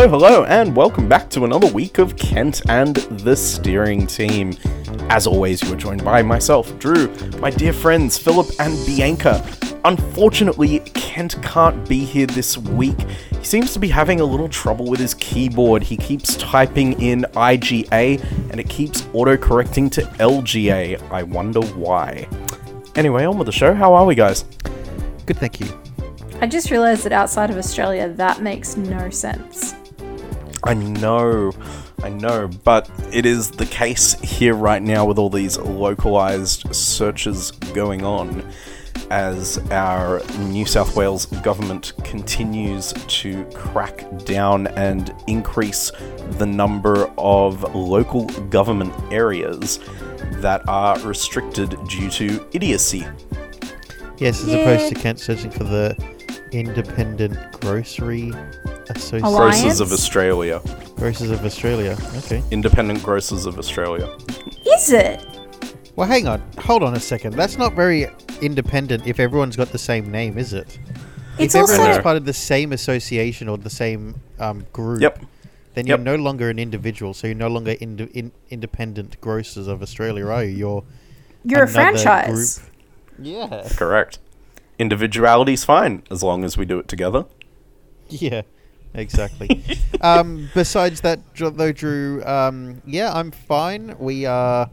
Hello, hello, and welcome back to another week of Kent and the steering team. As always, you are joined by myself, Drew, my dear friends Philip and Bianca. Unfortunately, Kent can't be here this week. He seems to be having a little trouble with his keyboard. He keeps typing in IGA and it keeps autocorrecting to LGA. I wonder why. Anyway, on with the show. How are we, guys? Good, thank you. I just realised that outside of Australia, that makes no sense. I know, I know, but it is the case here right now with all these localized searches going on as our New South Wales government continues to crack down and increase the number of local government areas that are restricted due to idiocy. Yes, as Yeah. opposed to Kent searching for the Independent Grocery Association. Alliance? Grocers of Australia. Grocers of Australia. Okay. Independent Grocers of Australia. Is it? Well, hang on. Hold on a second. That's not very independent if everyone's got the same name, is it? It's if everyone's also part of the same association or the same um, group, Yep. then you're Yep. no longer an individual. So you're no longer inde- in- Independent Grocers of Australia, are you? You're you're a franchise. group. Yeah. Correct. Individuality's fine as long as we do it together. Yeah, exactly. um, besides that, though, Drew, um, yeah, I'm fine. We are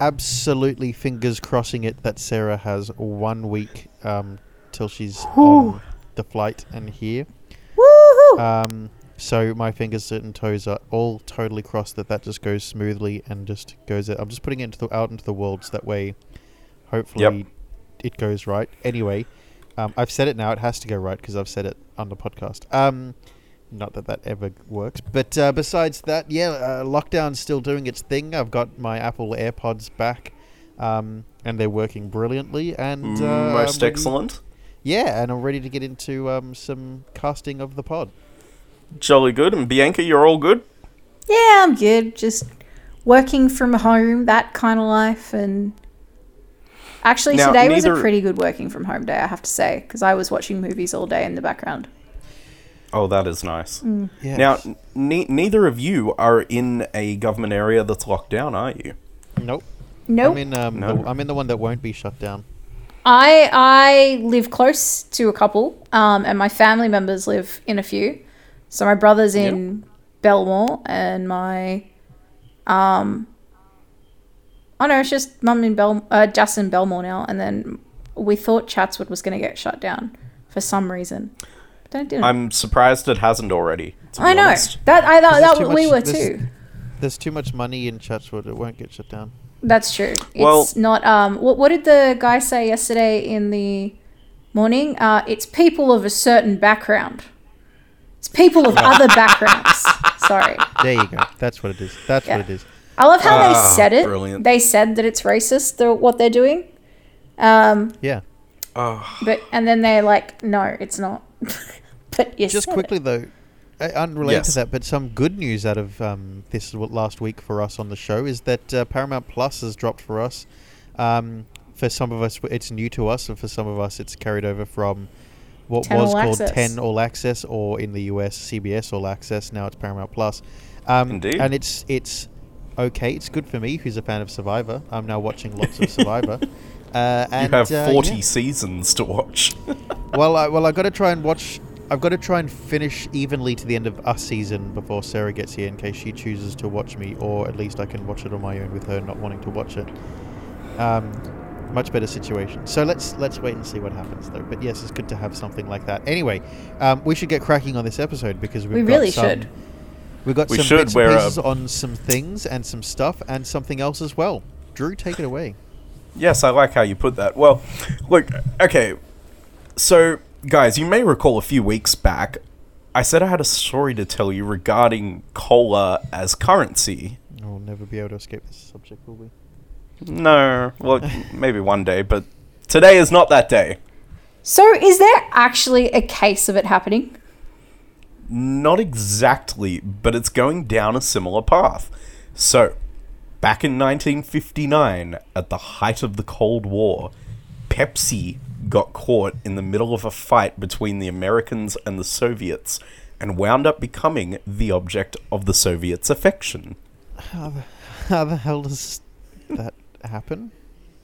absolutely fingers crossing it that Sarah has one week um, till she's on the flight and here. Woohoo! Um, so my fingers and toes are all totally crossed that that just goes smoothly and just goes. I'm just putting it into the, out into the world so that way, hopefully, it goes right. Anyway, um, I've said it now. It has to go right because I've said it on the podcast. Um, not that that ever works, but uh, besides that, yeah, uh, lockdown's still doing its thing. I've got my Apple AirPods back, um, and they're working brilliantly. And uh, Most I'm ready- excellent. Yeah, and I'm ready to get into um, some casting of the pod. Jolly good. And Bianca, you're all good? yeah, I'm good. Just working from home, that kind of life. And actually, Now, today was a pretty good working from home day, I have to say, because I was watching movies all day in the background. Oh, that is nice. Yeah. Now, ne- neither of you are in a government area that's locked down, are you? nope. Nope. I'm in. Um, No. the, I'm in the one that won't be shut down. I I live close to a couple, um, and my family members live in a few. So my brother's in Belmore, and my um, oh no, it's just mum in Bel uh, just in Belmore now, and then we thought Chatswood was going to get shut down for some reason. But it didn't. I'm surprised it hasn't already. I know honest. that I thought There's that we much- were there's- too. There's too much money in Chatswood. It won't get shut down. That's true. Well- it's not. Um, what what did the guy say yesterday in the morning? Uh, it's people of a certain background. It's people of other backgrounds. Sorry. There you go. That's what it is. That's Yeah. what it is. I love how Ah, they said it. brilliant. They said that it's racist. The, what they're doing. Um, Yeah. but and then they're like, no, it's not. but yes. Just quickly though, uh, unrelated Yes. to that, but some good news out of um, this last week for us on the show is that uh, Paramount Plus has dropped for us. Um, for some of us, it's new to us, and for some of us, it's carried over from what 10 was called Access. 10 All Access, or in the US, CBS All Access. Now it's Paramount Plus. Um, Indeed. And it's it's okay. It's good for me, who's a fan of Survivor. I'm now watching lots of Survivor. Uh, You and, have uh, 40 yeah. seasons to watch. Well, I, well, I got to try and watch. I've got to try and finish evenly to the end of us season before Sarah gets here, in case she chooses to watch me, or at least I can watch it on my own with her not wanting to watch it. Um, much better situation. So let's let's wait and see what happens, though. But yes, it's good to have something like that. Anyway, um, we should get cracking on this episode because we've We got really some, should. We've got We some should, bits and where, uh, pieces on some things and some stuff and something else as well. Drew, take it away. Yes, I like how you put that. Well, look, okay. So, guys, you may recall a few weeks back, I said I had a story to tell you regarding cola as currency. We'll never be able to escape this subject, will we? No, well, maybe one day, but today is not that day. So is there actually a case of it happening? Not exactly, but it's going down a similar path. So, back in 1959, at the height of the Cold War, Pepsi got caught in the middle of a fight between the Americans and the Soviets, and wound up becoming the object of the Soviets' affection. How the, how the hell does that happen,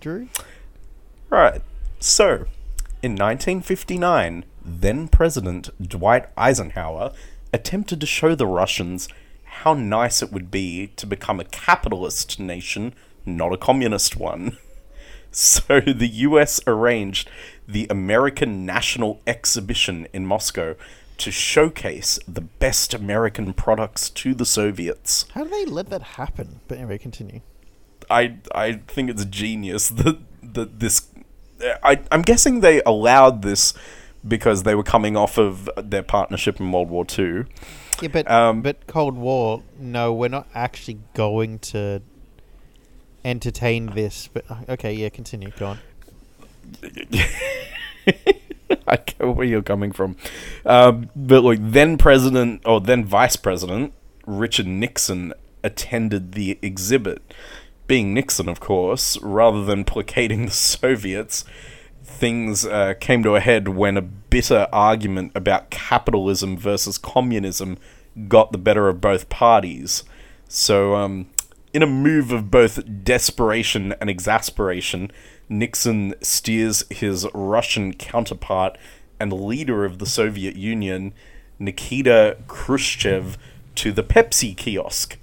Drew? Right. So, in 1959, then President Dwight Eisenhower attempted to show the Russians how nice it would be to become a capitalist nation, not a communist one. So, the US arranged the American National Exhibition in Moscow to showcase the best American products to the Soviets. How do they let that happen? But anyway, continue. I I think it's genius that that this. I I'm guessing they allowed this because they were coming off of their partnership in World War Two. Yeah, but Um, but Cold War. No, we're not actually going to entertain this. But okay, yeah, continue. Go on. I get where you're coming from, um, but like then President or then Vice President Richard Nixon attended the exhibit. Being Nixon, of course, rather than placating the Soviets, things uh, came to a head when a bitter argument about capitalism versus communism got the better of both parties. So, um, in a move of both desperation and exasperation, Nixon steers his Russian counterpart and leader of the Soviet Union, Nikita Khrushchev, to the Pepsi kiosk.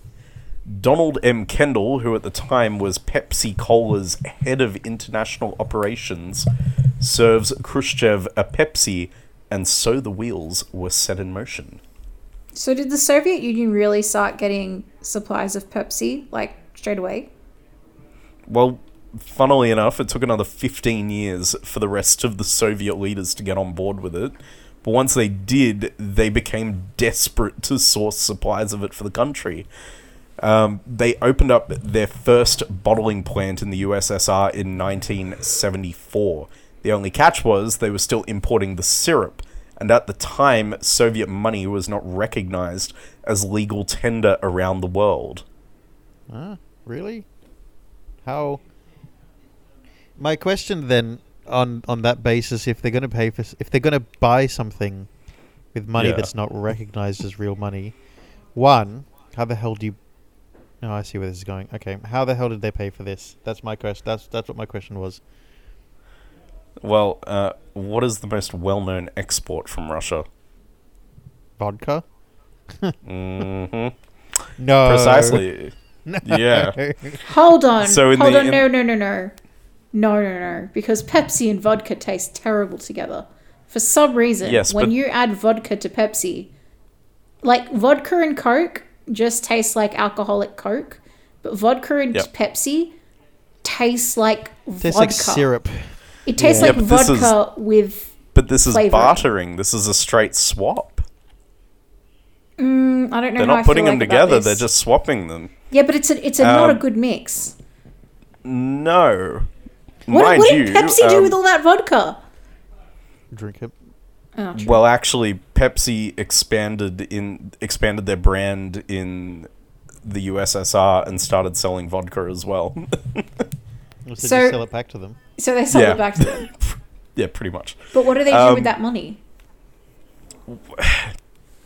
Donald M. Kendall, who at the time was Pepsi Cola's head of international operations, serves Khrushchev a Pepsi, and so the wheels were set in motion. So did the Soviet Union really start getting supplies of Pepsi like straight away? Well, funnily enough, it took another 15 years for the rest of the Soviet leaders to get on board with it. But once they did, they became desperate to source supplies of it for the country. Um, they opened up their first bottling plant in the USSR in 1974. The only catch was they were still importing the syrup, and at the time, Soviet money was not recognized as legal tender around the world. Ah, really? How? My question then, on on that basis, if they're going to pay for, if they're going to buy something with money Yeah. that's not recognized as real money, one, how the hell do you? No, I see where this is going. Okay, how the hell did they pay for this? That's my question. That's that's what my question was. Well, uh, what is the most well-known export from Russia? Vodka? hmm No, Precisely. Yeah. Hold on. So in Hold the on. no, no, no, no. No, no, no. Because Pepsi and vodka taste terrible together. For some reason, Yes, when but- you add vodka to Pepsi, like vodka and Coke just taste like alcoholic Coke, but vodka and Yep. Pepsi tastes like Tastes vodka. like syrup. It tastes Yeah. like Yeah, but this is- vodka with. But this is Flavoring. bartering. This is a straight swap. Mm, I don't know. They're how I not feel putting them like together. They're just swapping them. Yeah, but it's a it's a not a Um, good mix. No. What, Mind what you, did Pepsi do um, with all that vodka? Drink it. Oh. Well, actually, Pepsi expanded in expanded their brand in the USSR and started selling vodka as well. Or so, So- just sell it back to them. So they sold yeah. it back to them. yeah, pretty much. But what do they do Um, with that money?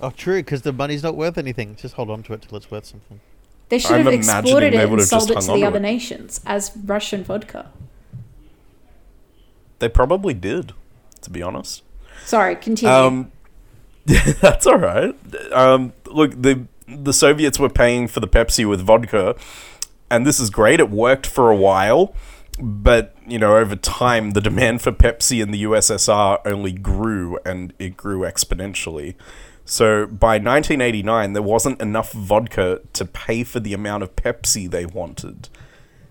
Oh, true, because the money's not worth anything. Just hold on to it till it's worth something. They should I'm have imagining exported they it and would have sold it to the other it. nations as Russian vodka. They probably did, to be honest. Sorry, continue. Um, that's all right. Um, look, the the Soviets were paying for the Pepsi with vodka, and this is great. It worked for a while, but you know, over time, the demand for Pepsi in the USSR only grew, and it grew exponentially. So by 1989, there wasn't enough vodka to pay for the amount of Pepsi they wanted.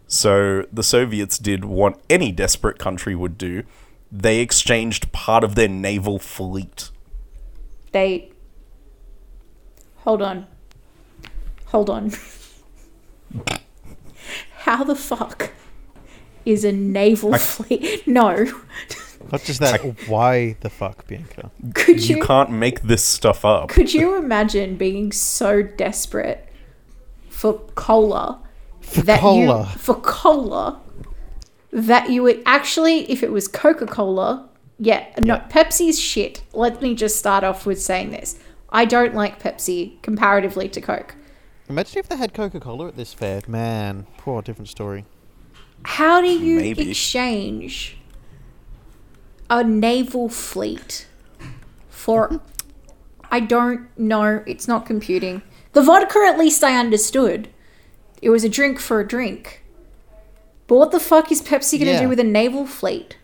So the Soviets did what any desperate country would do. They exchanged part of their naval fleet. they. Hold on. Hold on. How the fuck is a naval fleet? No. Not just that. why the fuck, Bianca? Could You you can't make this stuff up. could you imagine being so desperate for cola for that cola. you for cola that you would actually if it was Coca-Cola, yeah, no Pepsi's shit. Let me just start off with saying this. I don't like Pepsi comparatively to Coke. Imagine if they had Coca Cola at this fair. Man, poor different story. How do you Maybe. exchange a naval fleet for? I don't know. It's not computing. The vodka, at least I understood. It was a drink for a drink. But what the fuck is Pepsi gonna Yeah. do with a naval fleet?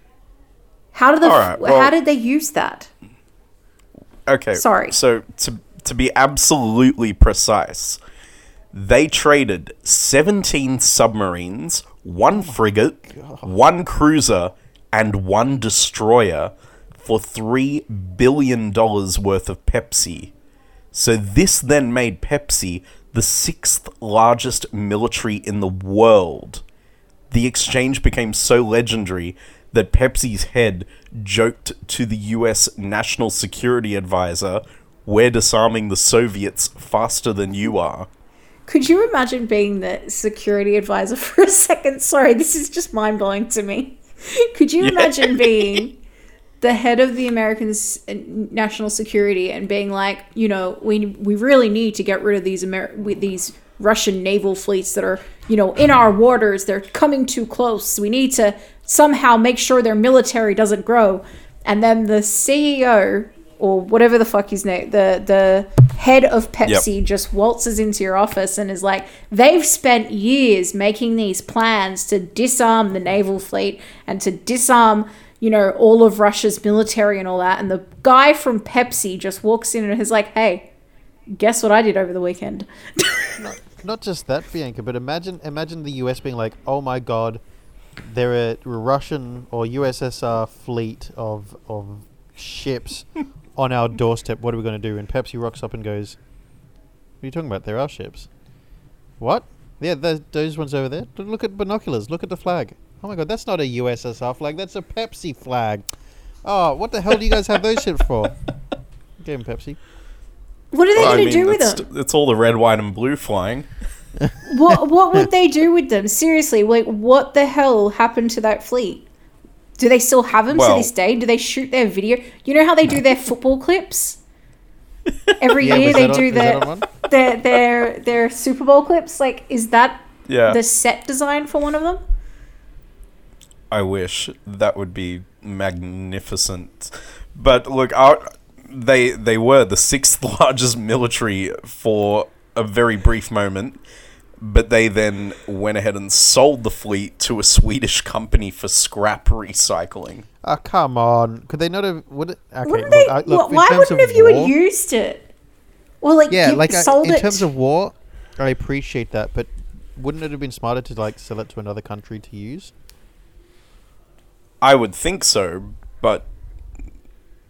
How did the Alright, f- well- how did they use that? Okay. Sorry. So to to be absolutely precise, they traded 17 submarines, one frigate, one cruiser, and one destroyer for 3 billion dollars worth of Pepsi. So this then made Pepsi the sixth largest military in the world. The exchange became so legendary that Pepsi's head joked to the US National Security Advisor, We're disarming the Soviets faster than you are. Could you imagine being the security advisor for a second? Sorry, this is just mind blowing to me. Could you imagine being the head of the American uh, national security and being like, you know, we we really need to get rid of these Amer- with these Russian naval fleets that are, you know, in our waters. They're coming too close. We need to somehow make sure their military doesn't grow. And then the CEO or whatever the fuck his name, the the head of Pepsi just waltzes into your office and is like, they've spent years making these plans to disarm the naval fleet and to disarm, you know, all of Russia's military and all that. And the guy from Pepsi just walks in and is like, hey, guess what I did over the weekend? Not just that, Bianca, but imagine imagine the US being like, oh my god, there are a Russian or USSR fleet of of ships on our doorstep. What are we going to do? And Pepsi rocks up and goes, "What are you talking about? There are ships. What? Yeah, those, those ones over there. Look at binoculars. Look at the flag. Oh my god, that's not a USSR flag. That's a Pepsi flag. Oh, what the hell do you guys have those ships for? Give 'em Pepsi. What are they Well, I going to do with it's, them? it's all the red, white, and blue flying. what what would they do with them? Seriously, like what the hell happened to that fleet? Do they still have them to this day? Do they shoot their video? You know how they do their football clips? Every Yeah, year they that on- do their, their their their Super Bowl clips. Like, is that Yeah. the set design for one of them? I wish that would be magnificent. But look, our, they they were the sixth largest military for a very brief moment, but they then went ahead and sold the fleet to a Swedish company for scrap recycling. Oh, come on. Could they not have? Would it? Okay, Wouldn't look, they? I, look, wh- why wouldn't of have you war- had used it? Or like Yeah, give- like I, sold in it? In terms of war, I appreciate that, but wouldn't it have been smarter to like sell it to another country to use? I would think so, but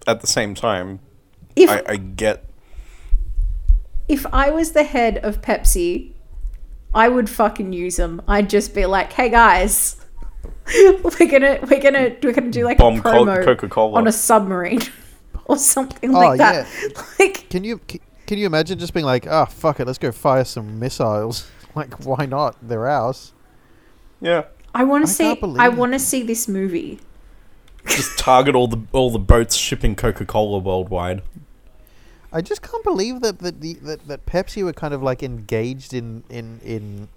at the same time, if I, I get if I was the head of Pepsi, I would fucking use them. I'd just be like, "Hey guys, we're gonna we're gonna we're gonna do like Bomb a Co- promo Coca-Cola. on a submarine or something Oh, like that." Like, Can you can you imagine just being like, oh fuck it, let's go fire some missiles? Like, why not? They're ours. yeah. I want to see. I want to see this movie. Just target all the all the boats shipping Coca-Cola worldwide. I just can't believe that that the that, that Pepsi were kind of like engaged in in in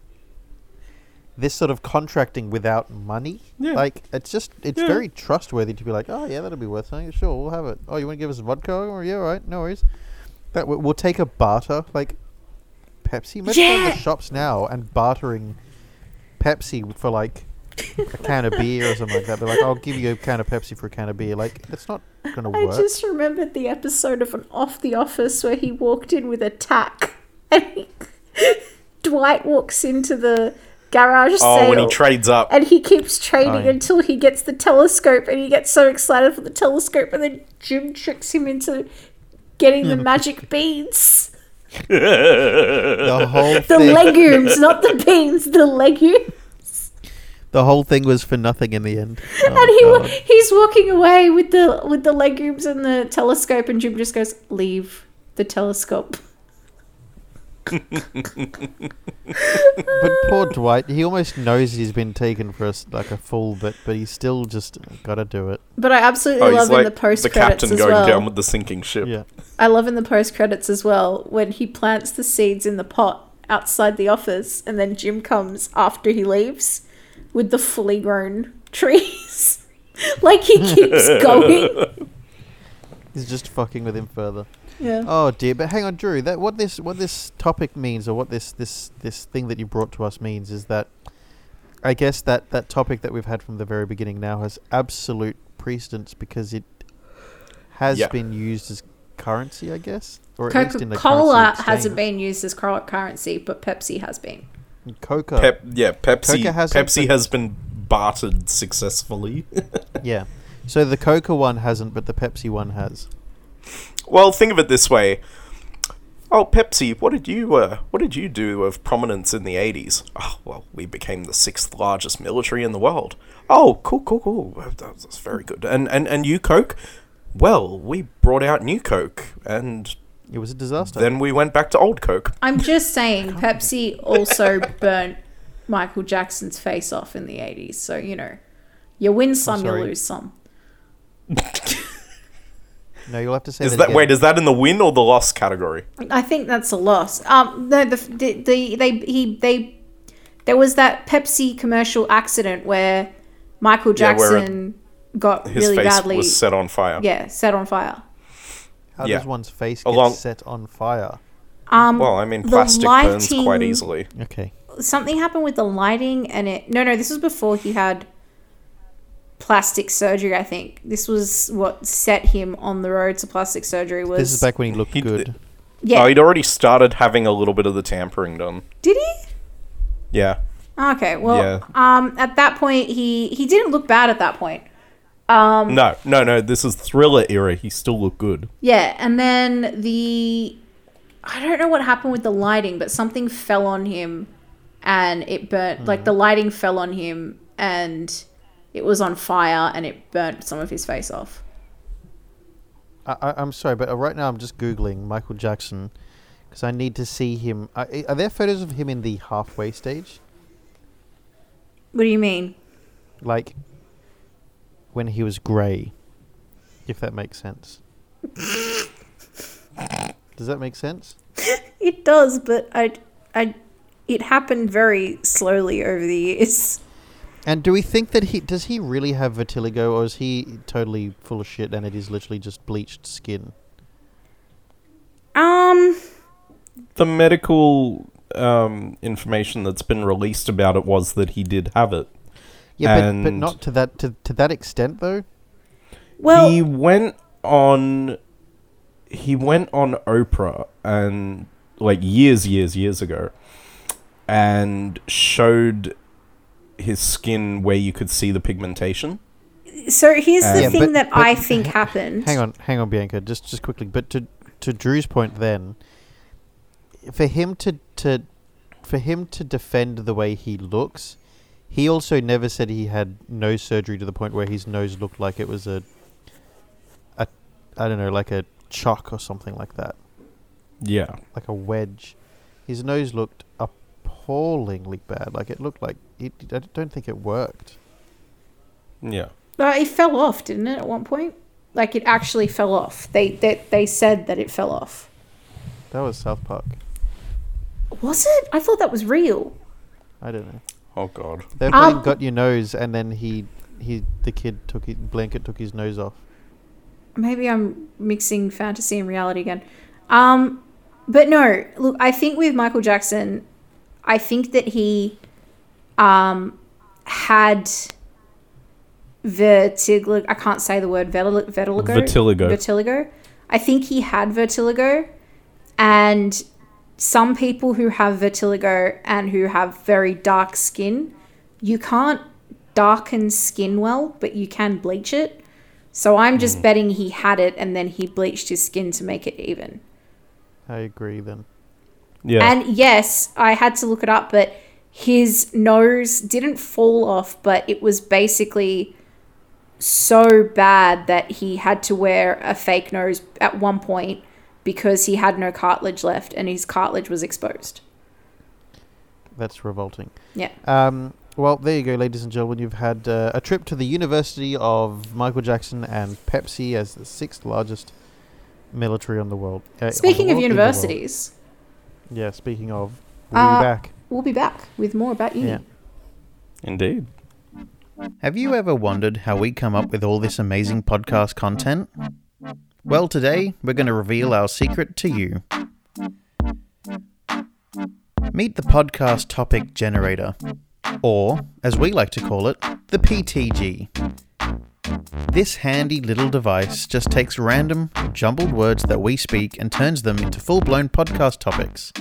this sort of contracting without money. Yeah. Like it's just it's Yeah. very trustworthy to be like, oh yeah, that'll be worth something. Sure, we'll have it. Oh, you want to give us vodka? Or yeah, all right, no worries. That we- we'll take a barter like Pepsi. Imagine going to the shops now and bartering Pepsi for like a can of beer or something like that. They're like, I'll give you a can of Pepsi for a can of beer. Like that's not gonna work. I just remembered the episode of an Off the Office where he walked in with a tack, and he, Dwight walks into the garage Oh, sale. when he trades up. and he keeps trading Oh, yeah. until he gets the telescope and he gets so excited for the telescope and then Jim tricks him into getting the magic beans. the whole The thing, legumes, not the beans, the legumes. The whole thing was for nothing in the end. Oh, and he wa- God. he's walking away with the with the legumes and the telescope and Jim just goes, "Leave the telescope." But poor Dwight, he almost knows he's been taken for a, s- like a fool, but but he's still just gotta do it. But I absolutely Oh, love like in the post the credits captain as going well. down with the sinking ship. Yeah. I love in the post credits as well when he plants the seeds in the pot outside the office, and then Jim comes after he leaves with the fully grown trees. like he keeps going. He's just fucking with him further. Yeah. Oh dear, but hang on, Drew. That what this what this topic means, or what this this this thing that you brought to us means, is that I guess that that topic that we've had from the very beginning now has absolute precedence because it has Yeah. been used as currency, I guess, or at least Coca in the Cola currency hasn't been used as cur- currency, but Pepsi has been. Coca. Pep, yeah, Pepsi. Coca hasn't Pepsi has been bartered successfully. Yeah. So the Coca one hasn't, but the Pepsi one has. well, think of it this way. Oh, Pepsi, what did you uh, what did you do of prominence in the eighties? Oh, well, we became the sixth largest military in the world. Oh, cool, cool, cool. That's very good. And and and you, Coke? Well, we brought out new Coke, and It was a disaster. then we went back to old Coke. I'm just saying, Pepsi also burnt Michael Jackson's face off in the 80s. So, you know, you win some, you sorry. lose some. no, you'll have to say Is that. that again. wait? Is that in the win or the loss category? I think that's a loss. Um, no, the, the, the they he they there was that Pepsi commercial accident where Michael Yeah, where it- Jackson got His really face badly, was set on fire. yeah, set on fire. How yeah. does one's face get set on fire? Um, Well, I mean, the plastic burns quite easily. Okay. something happened with the lighting and it no no this was before he had plastic surgery i think this was what set him on the road to plastic surgery was This is back when he looked He- good. yeah Oh, he'd already started having a little bit of the tampering done. did he Yeah. okay well Yeah. um at that point he he didn't look bad at that point um No, no, no. This is thriller era. He still looked good. yeah and then the i don't know what happened with the lighting but something fell on him and it burnt like the lighting fell on him and it was on fire and it burnt some of his face off I, I, I'm sorry, but uh, right now I'm just googling Michael Jackson because I need to see him. Are, are there photos of him in the halfway stage, what do you mean like when he was grey? If that makes sense. Does that make sense? It does, but I, I, it happened very slowly over the years. And do we think that he does he really have vitiligo, or is he totally full of shit and it is literally just bleached skin? Um, The medical um, information that's been released about it was that he did have it. Yeah, but, but not to that to, to that extent though. well, he went on. He went on Oprah and like years, years, years ago, and showed his skin where you could see the pigmentation. so here's the Yeah, thing but- that but- I think happened. Hang on, hang on, Bianca. Just just quickly, but to to Drew's point, then, for him to to for him to defend the way he looks, he also never said he had nose surgery to the point where his nose looked like it was a a I don't know, like a chuck or something like that, Yeah, like a wedge. His nose looked appallingly bad. Like it looked like it. I don't think it worked. yeah. Uh, it fell off, didn't it? At one point, like it actually fell off. They they they said that it fell off. That was South Park. Was it? I thought that was real. I don't know. Oh god. They playing Um, got your nose, and then he he the kid took it blanket took his nose off. Maybe I'm mixing fantasy and reality again. Um, but no, look, I think with Michael Jackson, I think that he um, had vertigo. I can't say the word vertil- vertigo. Vitiligo. Vertigo. I think he had vertigo, and some people who have vertigo and who have very dark skin, you can't darken skin well, but you can bleach it. So I'm just mm. betting he had it and then he bleached his skin to make it even. I agree. Then Yeah. And yes, I had to look it up, but his nose didn't fall off, but it was basically so bad that he had to wear a fake nose at one point because he had no cartilage left and his cartilage was exposed. That's revolting. Yeah. Um, well, there you go, ladies and gentlemen. You've had uh, a trip to the University of Michael Jackson and Pepsi as the sixth largest military on the world. Uh, on the Speaking of world, in the world. universities, Yeah, speaking of, we'll Uh, be back. we'll be back with more about uni. Yeah. Indeed. Have you ever wondered how we come up with all this amazing podcast content? Well, today we're going to reveal our secret to you. Meet the podcast topic generator, or as we like to call it, the PTG. This handy little device just takes random, jumbled words that we speak and turns them into full blown podcast topics.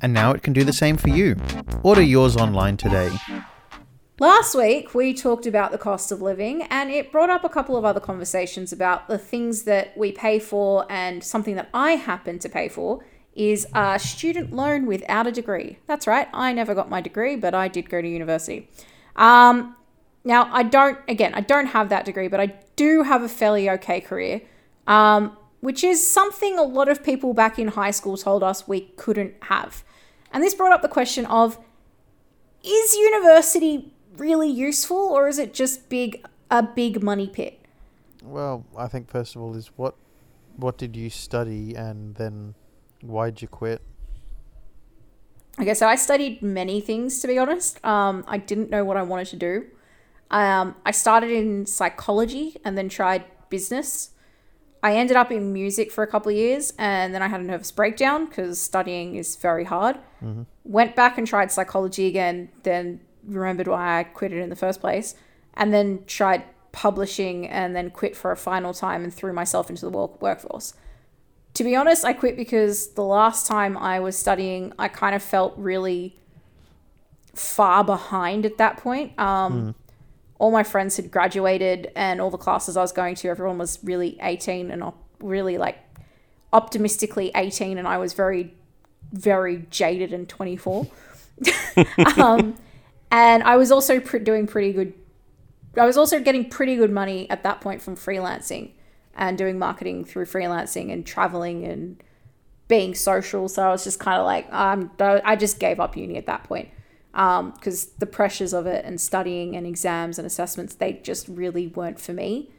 And now it can do the same for you. Order yours online today. Last week, we talked about the cost of living, and it brought up a couple of other conversations about the things that we pay for, and something that I happen to pay for is a student loan without a degree. That's right, I never got my degree, but I did go to university. Um, now, I don't, again, I don't have that degree, but I do have a fairly okay career, um, which is something a lot of people back in high school told us we couldn't have. And this brought up the question of is university really useful or is it just big a big money pit? Well, I think first of all is what what did you study and then why'd you quit? Okay, so I studied many things to be honest. Um, I didn't know what I wanted to do. Um, I started in psychology and then tried business. I ended up in music for a couple of years and then I had a nervous breakdown because studying is very hard. Mm-hmm. Went back and tried psychology again, then remembered why I quit it in the first place, and then tried publishing and then quit for a final time and threw myself into the work- workforce. To be honest, I quit because the last time I was studying, I kind of felt really far behind at that point. Um, All my friends had graduated, and all the classes I was going to, everyone was really 18 and op- really like optimistically 18, and I was very, very jaded and 24. um, and I was also doing pretty good. I was also getting pretty good money at that point from freelancing and doing marketing through freelancing and traveling and being social. So I was just kind of like, um, I just gave up uni at that point because the pressures of it and studying and exams and assessments, they just really weren't for me.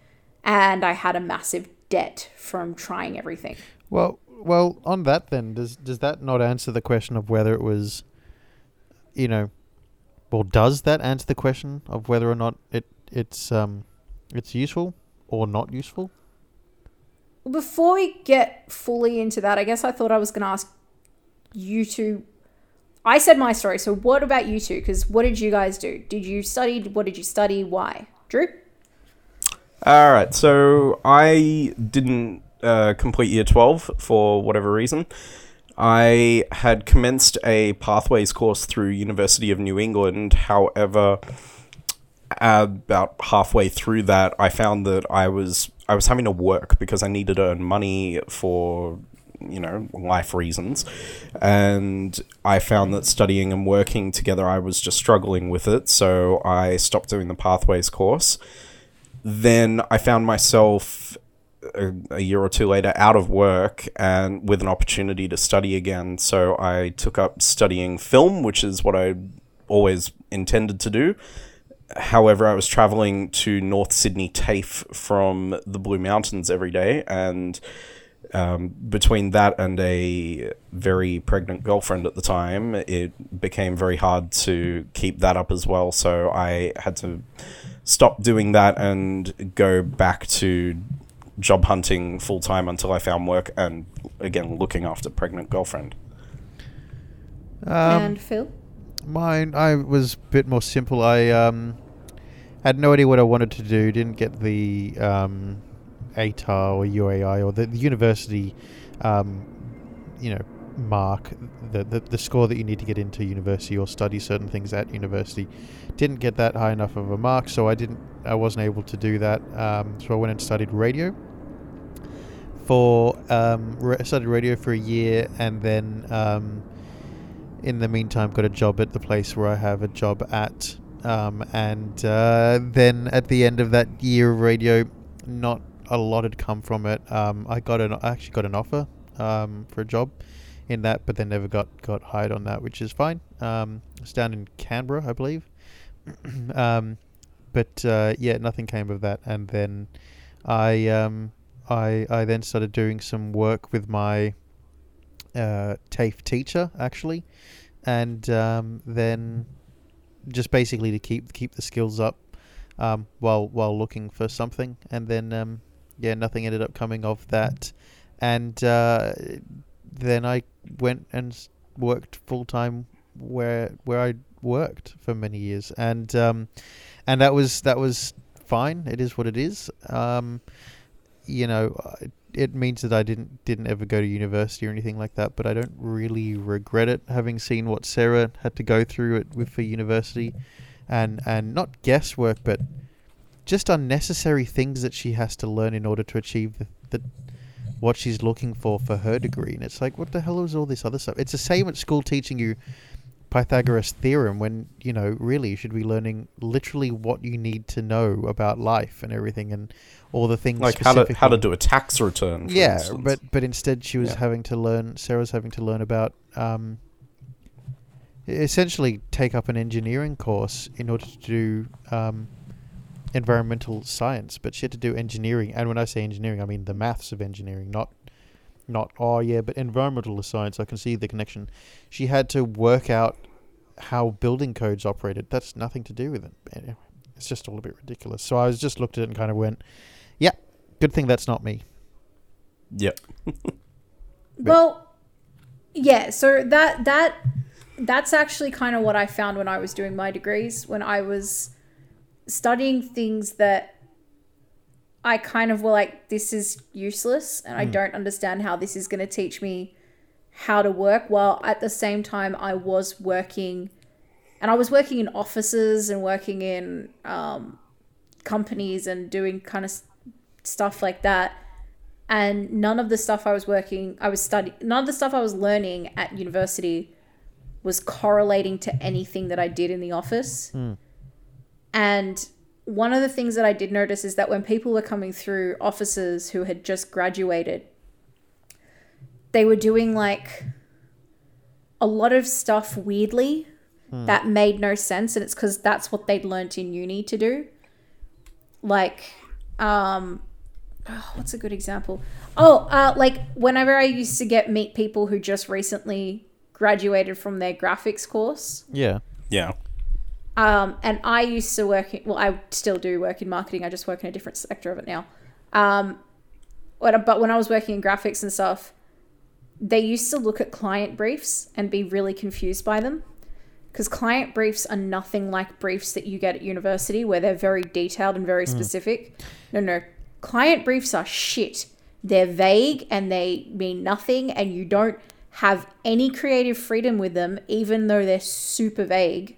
And I had a massive debt from trying everything. Well, well, on that then, does does that not answer the question of whether it was, you know, well, does that answer the question of whether or not it it's um it's useful or not useful? Before we get fully into that, I guess I thought I was going to ask you two. I said my story, so what about you two? Because what did you guys do? Did you study? What did you study? Why? Drew? All right, so I didn't uh, complete year 12 for whatever reason. I had commenced a pathways course through University of New England. However, about halfway through that, I found that I was I was having to work because I needed to earn money for you know life reasons, and I found that studying and working together, I was just struggling with it. So I stopped doing the pathways course then I found myself a, a year or two later out of work and with an opportunity to study again. So I took up studying film, which is what I always intended to do. However, I was traveling to North Sydney TAFE from the Blue Mountains every day, and um, between that and a very pregnant girlfriend at the time, it became very hard to keep that up as well. So I had to stop doing that and go back to job hunting full time until I found work and again looking after pregnant girlfriend. Um, and Phil? Mine, I was a bit more simple. I um, had no idea what I wanted to do. Didn't get the um, ATAR or UAI or the, the university, um, you know, mark the, the the score that you need to get into university or study certain things at university. Didn't get that high enough of a mark, so I didn't. I wasn't able to do that. Um, so I went and studied radio. For um, radio for a year, and then. Um, in the meantime got a job at the place where I have a job at um, and uh, then at the end of that year of radio not a lot had come from it. Um, I got an I actually got an offer um, for a job in that, but then never got got hired on that, which is fine. Um, it's down in Canberra, I believe. but uh, yeah, nothing came of that, and then I um, I I then started doing some work with my uh, TAFE teacher actually, and um, then just basically to keep keep the skills up um, while while looking for something, and then um, yeah, nothing ended up coming of that, and uh, then I went and worked full time where where I worked for many years, and um, and that was that was fine. It is what it is. Um, you know, it means that I didn't didn't ever go to university or anything like that, but I don't really regret it. Having seen what Sarah had to go through it with for university, and and not guesswork, but just unnecessary things that she has to learn in order to achieve the, the what she's looking for for her degree. And it's like, what the hell is all this other stuff? It's the same at school teaching you Pythagoras theorem when you know really you should be learning literally what you need to know about life and everything and all the things Like how to how to do a tax return. yeah, instance. but but instead she was Yeah. having to learn. Sarah's having to learn about um, essentially take up an engineering course in order to do um, environmental science. But she had to do engineering, and when I say engineering, I mean the maths of engineering, not not oh yeah, but environmental science. I can see the connection. She had to work out how building codes operated. That's nothing to do with it. Anyway, It's just all a bit ridiculous. So I was just looked at it and kind of went, "Yeah, good thing that's not me." Yep. Well, yeah. So that that that's actually kind of what I found when I was doing my degrees. When I was studying things that I kind of were like, this is useless, and I don't understand how this is going to teach me how to work. While at the same time, I was working, and I was working in offices and working in um, companies and doing kind of stuff like that and none of the stuff I was working, I was studying, none of the stuff I was learning at university was correlating to anything that I did in the office. And one of the things that I did notice is that when people were coming through offices who had just graduated, they were doing like a lot of stuff weirdly that made no sense. And it's because that's what they'd learnt in uni to do. Like, um, oh, what's a good example? Oh, uh, like whenever I used to get meet people who just recently graduated from their graphics course, Yeah. Yeah. Um, and I used to work. In, well, I still do work in marketing. I just work in a different sector of it now. Um, but when I was working in graphics and stuff, they used to look at client briefs and be really confused by them because client briefs are nothing like briefs that you get at university where they're very detailed and very specific. No, no. Client briefs are shit. They're vague and they mean nothing, and you don't have any creative freedom with them, even though they're super vague.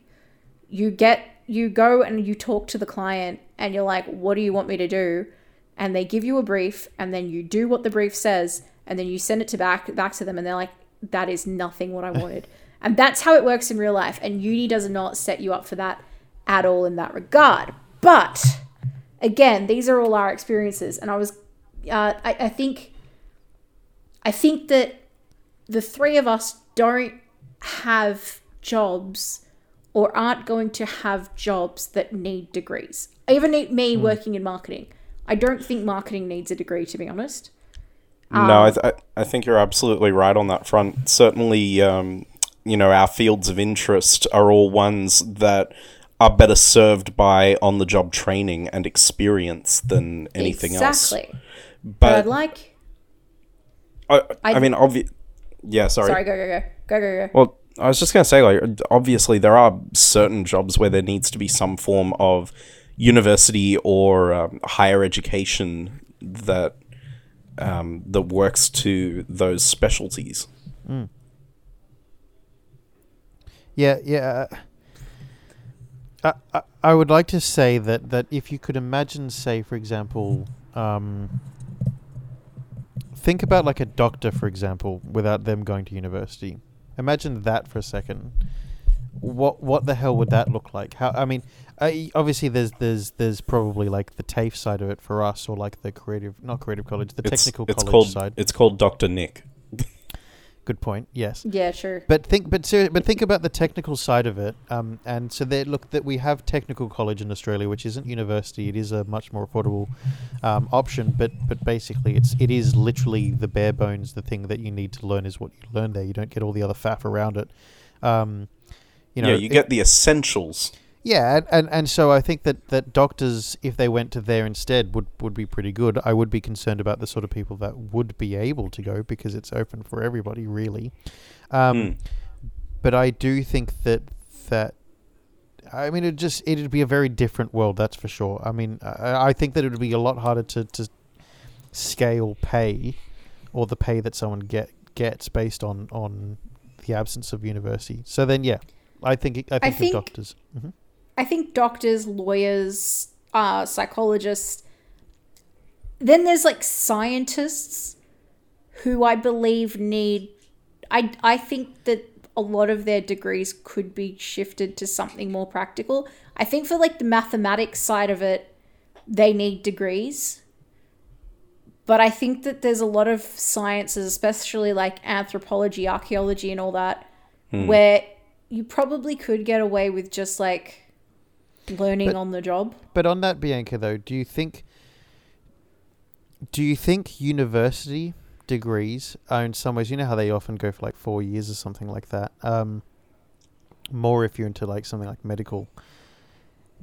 You get, you go and you talk to the client, and you're like, What do you want me to do? And they give you a brief, and then you do what the brief says, and then you send it to back back to them, and they're like, That is nothing what I wanted. and that's how it works in real life. And uni does not set you up for that at all in that regard. But again, these are all our experiences, and I was, uh, I, I think, I think that the three of us don't have jobs or aren't going to have jobs that need degrees. Even me- me working in marketing, I don't think marketing needs a degree, to be honest. no, I, th- I I think you're absolutely right on that front. Certainly, um, you know, our fields of interest are all ones that are better served by on the job training and experience than anything else. exactly. But, I'd But like. I, I, I- mean, obvi- yeah, sorry. Sorry, go go go go go go. Well, I was just going to say, like, obviously, there are certain jobs where there needs to be some form of university or um, higher education that um, that works to those specialties. Yeah, yeah. I, I, I would like to say that, that if you could imagine, say, for example, um, think about like a doctor, for example, without them going to university. Imagine that for a second. what what the hell would that look like? How I mean, uh, obviously there's there's there's probably like the TAFE side of it for us, or like the creative, not creative college, the It's, technical it's college called side. it's called Doctor Nick. Good point. Yes. Yeah, Sure. But think, but ser- but think about the technical side of it. Um, and so there, look that we have technical college in Australia, which isn't university. It is a much more affordable um, option. But but basically, it's it is literally the bare bones. The thing that you need to learn is what you learn there. You don't get all the other faff around it. Um, you know, yeah, you it- get the essentials. Yeah, and, and and so I think that, that doctors, if they went to there instead, would, would be pretty good. I would be concerned about the sort of people that would be able to go because it's open for everybody, really. Um, Mm. But I do think that that I mean, it just it'd be a very different world, that's for sure. I mean, I, I think that it would be a lot harder to, to scale pay or the pay that someone get gets based on on the absence of university. So then, yeah, I think I think, think- of doctors. hmm I think doctors, lawyers, uh, psychologists. Then there's like scientists who I believe need. I I think that a lot of their degrees could be shifted to something more practical. I think for like the mathematics side of it, they need degrees. But I think that there's a lot of sciences, especially like anthropology, archaeology, and all that, where you probably could get away with just like learning But- on the job. But on that, Bianca, though, do you think do you think university degrees are in some ways? You know how they often go for like four years or something like that. Um, more if you're into like something like medical.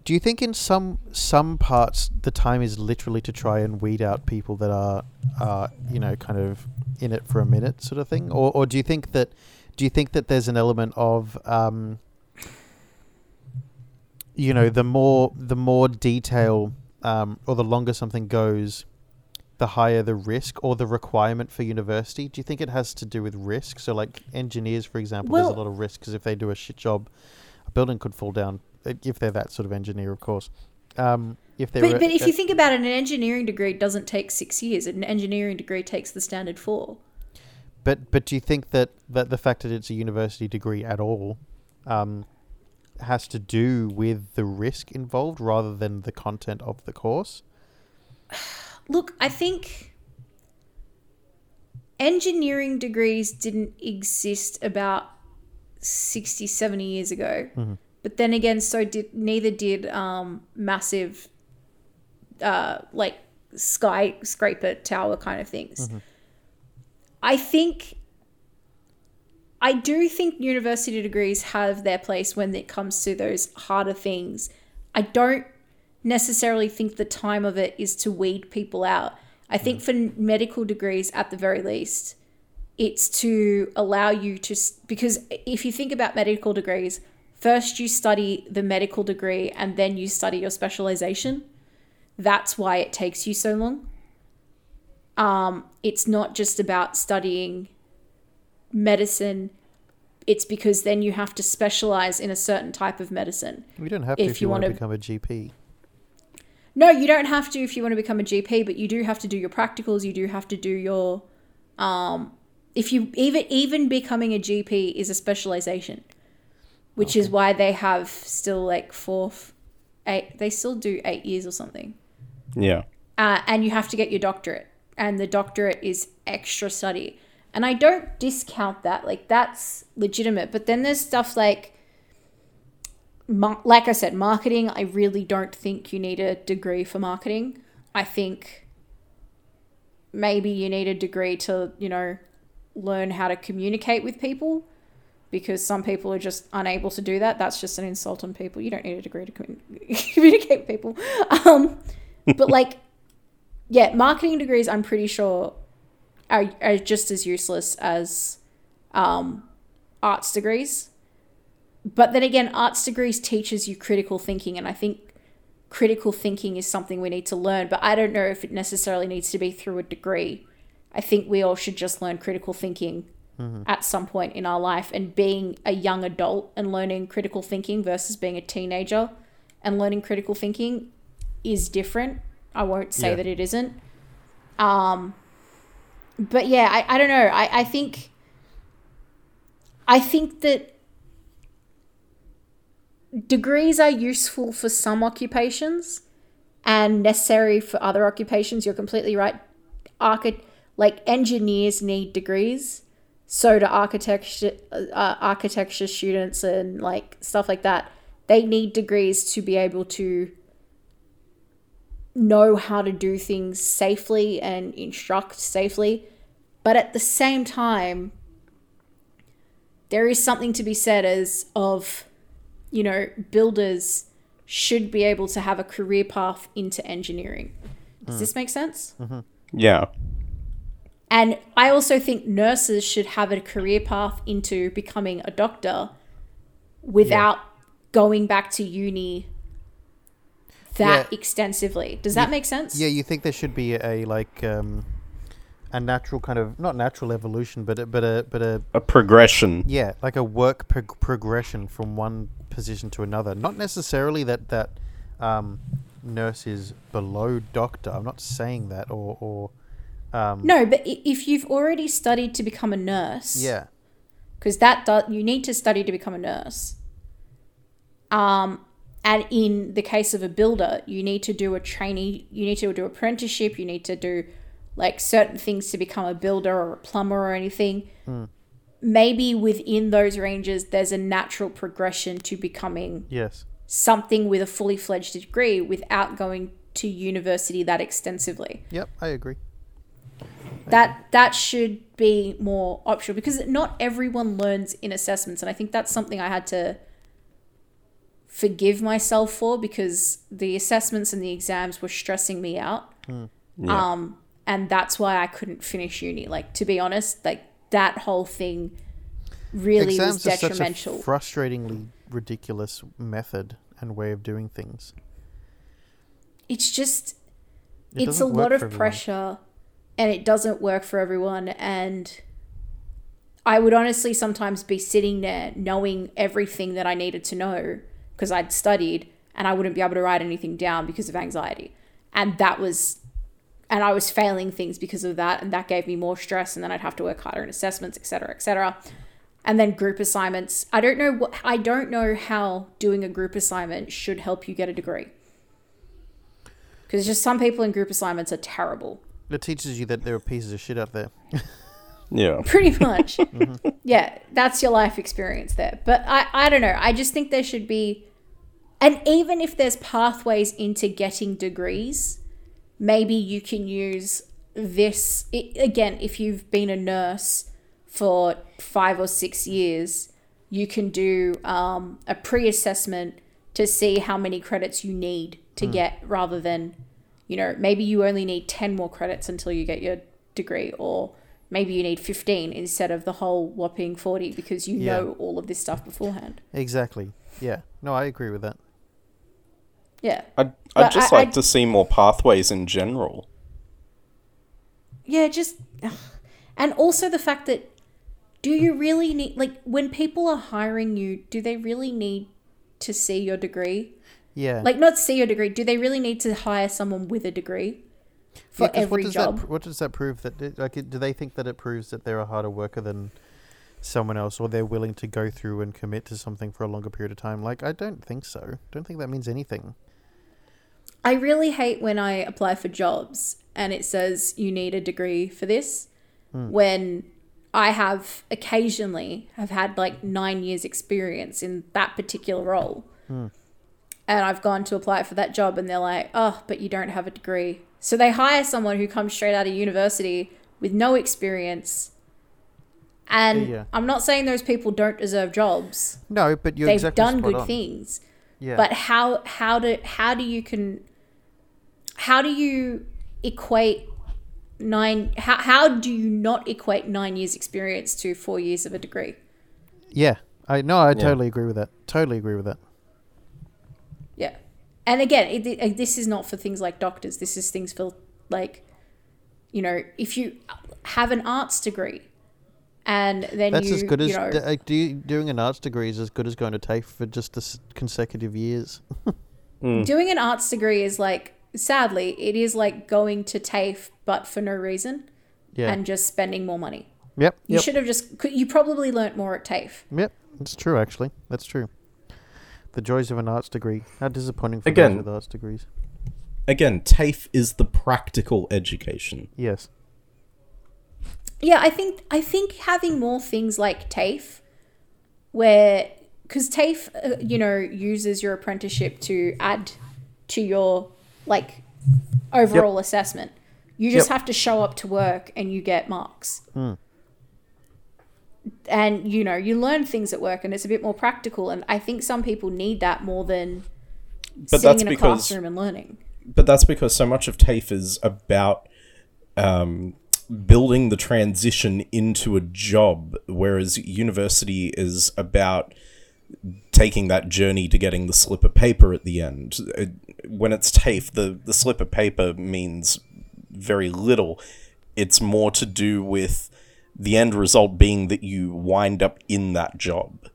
Do you think in some some parts the time is literally to try and weed out people that are, uh, you know, kind of in it for a minute sort of thing, or or do you think that do you think that there's an element of um, you know the more the more detail um, or the longer something goes the higher the risk or the requirement for university do you think it has to do with risk so like engineers for example there's a lot of risk because if they do a shit job a building could fall down uh, if they're that sort of engineer of course um, if But, a- but if you think about it, an engineering degree doesn't take six years. An engineering degree takes the standard four. But but do you think that, that the fact that it's a university degree at all um, has to do with the risk involved rather than the content of the course? Look, I think engineering degrees didn't exist about 60, 70 years ago. But then again, so did neither did um, massive, uh, like skyscraper tower kind of things. I think, I do think university degrees have their place when it comes to those harder things. I don't necessarily think the time of it is to weed people out. I think for medical degrees, at the very least, it's to allow you to because if you think about medical degrees, first you study the medical degree and then you study your specialization. That's why it takes you so long. Um, it's not just about studying medicine. It's because then you have to specialize in a certain type of medicine. We don't have to If if, you, you want to become a GP. No, you don't have to if you want to become a GP, but you do have to do your practicals. You do have to do your, um, if you even even becoming a GP is a specialization, which is why they have still like fourth, eight. They still do eight years or something, Yeah. uh, and you have to get your doctorate, and the doctorate is extra study. And I don't discount that; like that's legitimate. But then there's stuff like like I said, marketing, I really don't think you need a degree for marketing. I think maybe you need a degree to, you know, learn how to communicate with people because some people are just unable to do that. That's just an insult on people. You don't need a degree to commun- communicate with people. Um, but like, yeah, marketing degrees, I'm pretty sure are, are just as useless as um, arts degrees. But then again arts degrees teaches you critical thinking and i think critical thinking is something we need to learn but i don't know if it necessarily needs to be through a degree. I think we all should just learn critical thinking at some point in our life and being a young adult and learning critical thinking versus being a teenager and learning critical thinking is different. I won't say Yeah. that it isn't. Um but yeah i, I don't know I, I think i think that degrees are useful for some occupations and necessary for other occupations. You're completely right. Archi- like engineers need degrees, so do architecture uh, architecture students and like stuff like that. They need degrees to be able to know how to do things safely and instruct safely. But at the same time, there is something to be said as of, you know, builders should be able to have a career path into engineering. Does this make sense? Mm-hmm. Yeah. And I also think nurses should have a career path into becoming a doctor without going back to uni that Yeah. extensively. Does that make sense? Yeah, you think there should be a like um, a natural kind of not natural evolution, but a, but a but a A progression. yeah, like a work prog- progression from one position to another. Not necessarily that that um, nurse is below doctor. I'm not saying that, or or um, No, but if you've already studied to become a nurse, yeah, because that does you need to study to become a nurse. Um, and in the case of a builder, you need to do a trainee, you need to do apprenticeship, you need to do like certain things to become a builder or a plumber or anything. Hmm. Maybe within those ranges, there's a natural progression to becoming yes, something with a fully fledged degree without going to university that extensively yep, I agree. that that should be more optional because not everyone learns in assessments and i think that's something i had to forgive myself for because the assessments and the exams were stressing me out Yeah. um and that's why i couldn't finish uni like to be honest like that whole thing really Exams was are such a detrimental frustratingly ridiculous method and way of doing things. it's just It it's a lot of everyone. pressure and it doesn't work for everyone and i would honestly sometimes be sitting there knowing everything that i needed to know because i'd studied and i wouldn't be able to write anything down because of anxiety and that was and i was failing things because of that and that gave me more stress and then i'd have to work harder in assessments etc etc and then group assignments i don't know what i don't know how doing a group assignment should help you get a degree because just some people in group assignments are terrible. It teaches you that there are pieces of shit out there. Yeah. Pretty much. Mm-hmm. Yeah, that's your life experience there. But I, I don't know. I just think there should be, and even if there's pathways into getting degrees, maybe you can use this. i again, if you've been a nurse for five or six years, you can do um, a pre assessment to see how many credits you need to get rather than, you know, maybe you only need 10 more credits until you get your degree, or maybe you need 15 instead of the whole whopping 40 because you Yeah. know all of this stuff beforehand. exactly. Yeah. No, I agree with that. Yeah. I'd, I'd just I- like I- to see more pathways in general. Yeah, just. And also the fact that do you really need, like, when people are hiring you, do they really need to see your degree? Yeah. Like, not see your degree, do they really need to hire someone with a degree for Yeah, 'cause every what does job? That, pr- what does that prove? That like, do they think that it proves that they're a harder worker than someone else, or they're willing to go through and commit to something for a longer period of time? Like, I don't think so. Don't think that means anything. I really hate when I apply for jobs and it says you need a degree for this hmm. when I have occasionally have had like 9 years experience in that particular role. Hmm. And I've gone to apply for that job and they're like, "Oh, but you don't have a degree." So they hire someone who comes straight out of university with no experience. And Yeah. I'm not saying those people don't deserve jobs. No, but you're They've exactly done good on. things Yeah. but how how do how do you can how do you equate nine how, how do you not equate nine years experience to four years of a degree yeah. I no, I totally agree with that. Totally agree with that. yeah and again it, it- this is not for things like doctors this is things for like you know if you have an arts degree and then That's you, as good as you know, d- do, doing an arts degree is as good as going to TAFE for just the consecutive years. Hmm. doing an arts degree is like sadly it is like going to TAFE but for no reason Yeah. and just spending more money yep. You Yep. should have just. You probably learnt more at TAFE. Yep. It's true. Actually, that's true. The joys of an arts degree. How disappointing for Again- those with arts degrees. Again, TAFE is the practical education. Yes. Yeah, I think I think having more things like TAFE, where because TAFE, uh, you know, uses your apprenticeship to add to your like overall assessment. You just Yep. have to show up to work and you get marks. And you know, you learn things at work, and it's a bit more practical. And I think some people need that more than But sitting that's in a because classroom and learning. but that's because so much of TAFE is about um, building the transition into a job, whereas university is about taking that journey to getting the slip of paper at the end. Uh, When it's TAFE, the, the slip of paper means very little. It's more to do with the end result being that you wind up in that job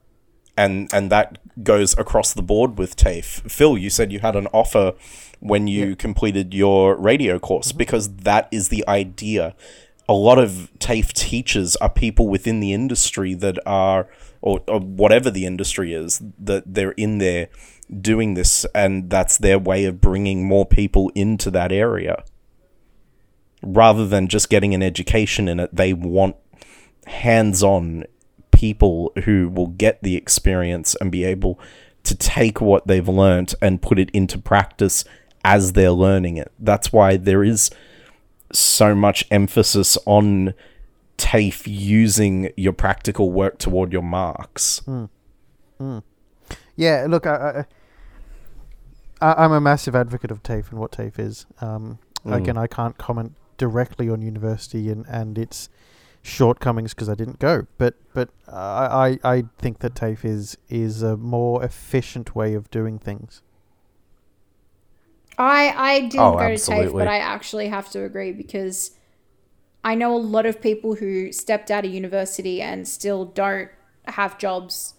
and and that goes across the board with TAFE. Phil, you said you had an offer when you completed your radio course because that is the idea. A lot of TAFE teachers are people within the industry that are, or, or whatever the industry is, that they're in there doing this, and that's their way of bringing more people into that area. Rather than just getting an education in it, they want hands on people who will get the experience and be able to take what they've learnt and put it into practice as they're learning it. That's why there is so much emphasis on TAFE using your practical work toward your marks. Yeah, look, I, I, I- I'm a massive advocate of TAFE and what TAFE is. Um, Mm. Again, I can't comment directly on university and, and its shortcomings because I didn't go. But but I, I I think that TAFE is is a more efficient way of doing things. I I didn't Oh, go to TAFE, but I actually have to agree because I know a lot of people who stepped out of university and still don't have jobs,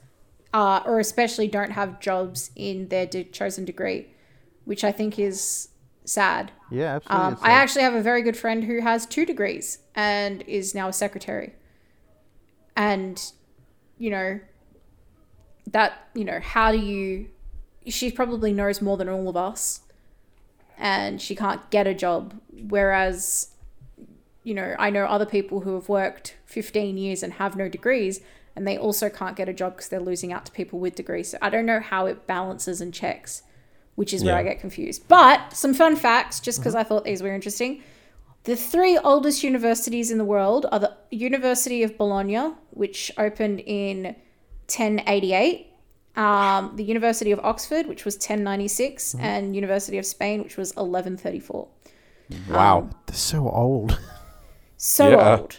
uh, or especially don't have jobs in their de- chosen degree, which I think is sad. Yeah, absolutely. Um, I actually have a very good friend who has two degrees and is now a secretary. And, you know, that, you know, how do you. She probably knows more than all of us. And she can't get a job. Whereas, you know, I know other people who have worked 15 years and have no degrees. And they also can't get a job because they're losing out to people with degrees. So I don't know how it balances and checks which is where I get confused. But some fun facts, just because I thought these were interesting. The three oldest universities in the world are the University of Bologna, which opened in 1088, um, the University of Oxford, which was 1096, and University of Spain, which was 1134. Wow. They're so old. So Yeah. old.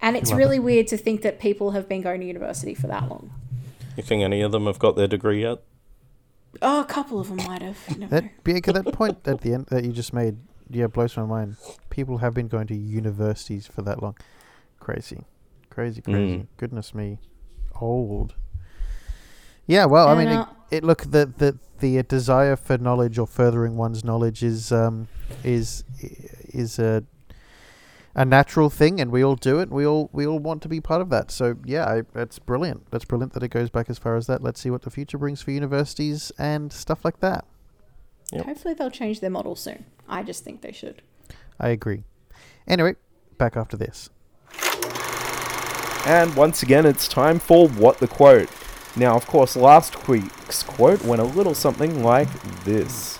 And it's really weird to think that people have been going to university for that long. You think any of them have got their degree yet? Oh, a couple of them might have. You. That Bianca, that point at the end that you just made, yeah, blows my mind. People have been going to universities for that long. Crazy, crazy, crazy. Mm. Goodness me, old. Yeah, well, I I mean, it, it look the the the uh, desire for knowledge or furthering one's knowledge is um is is a a natural thing, and we all do it. We all we all want to be part of that. So yeah, I, that's brilliant. That's brilliant that it goes back as far as that. Let's see what the future brings for universities and stuff like that. Yep. Hopefully they'll change their model soon. I just think they should. I agree. Anyway, back after this. And once again, it's time for What the Quote. Now, of course, last week's quote went a little something like this.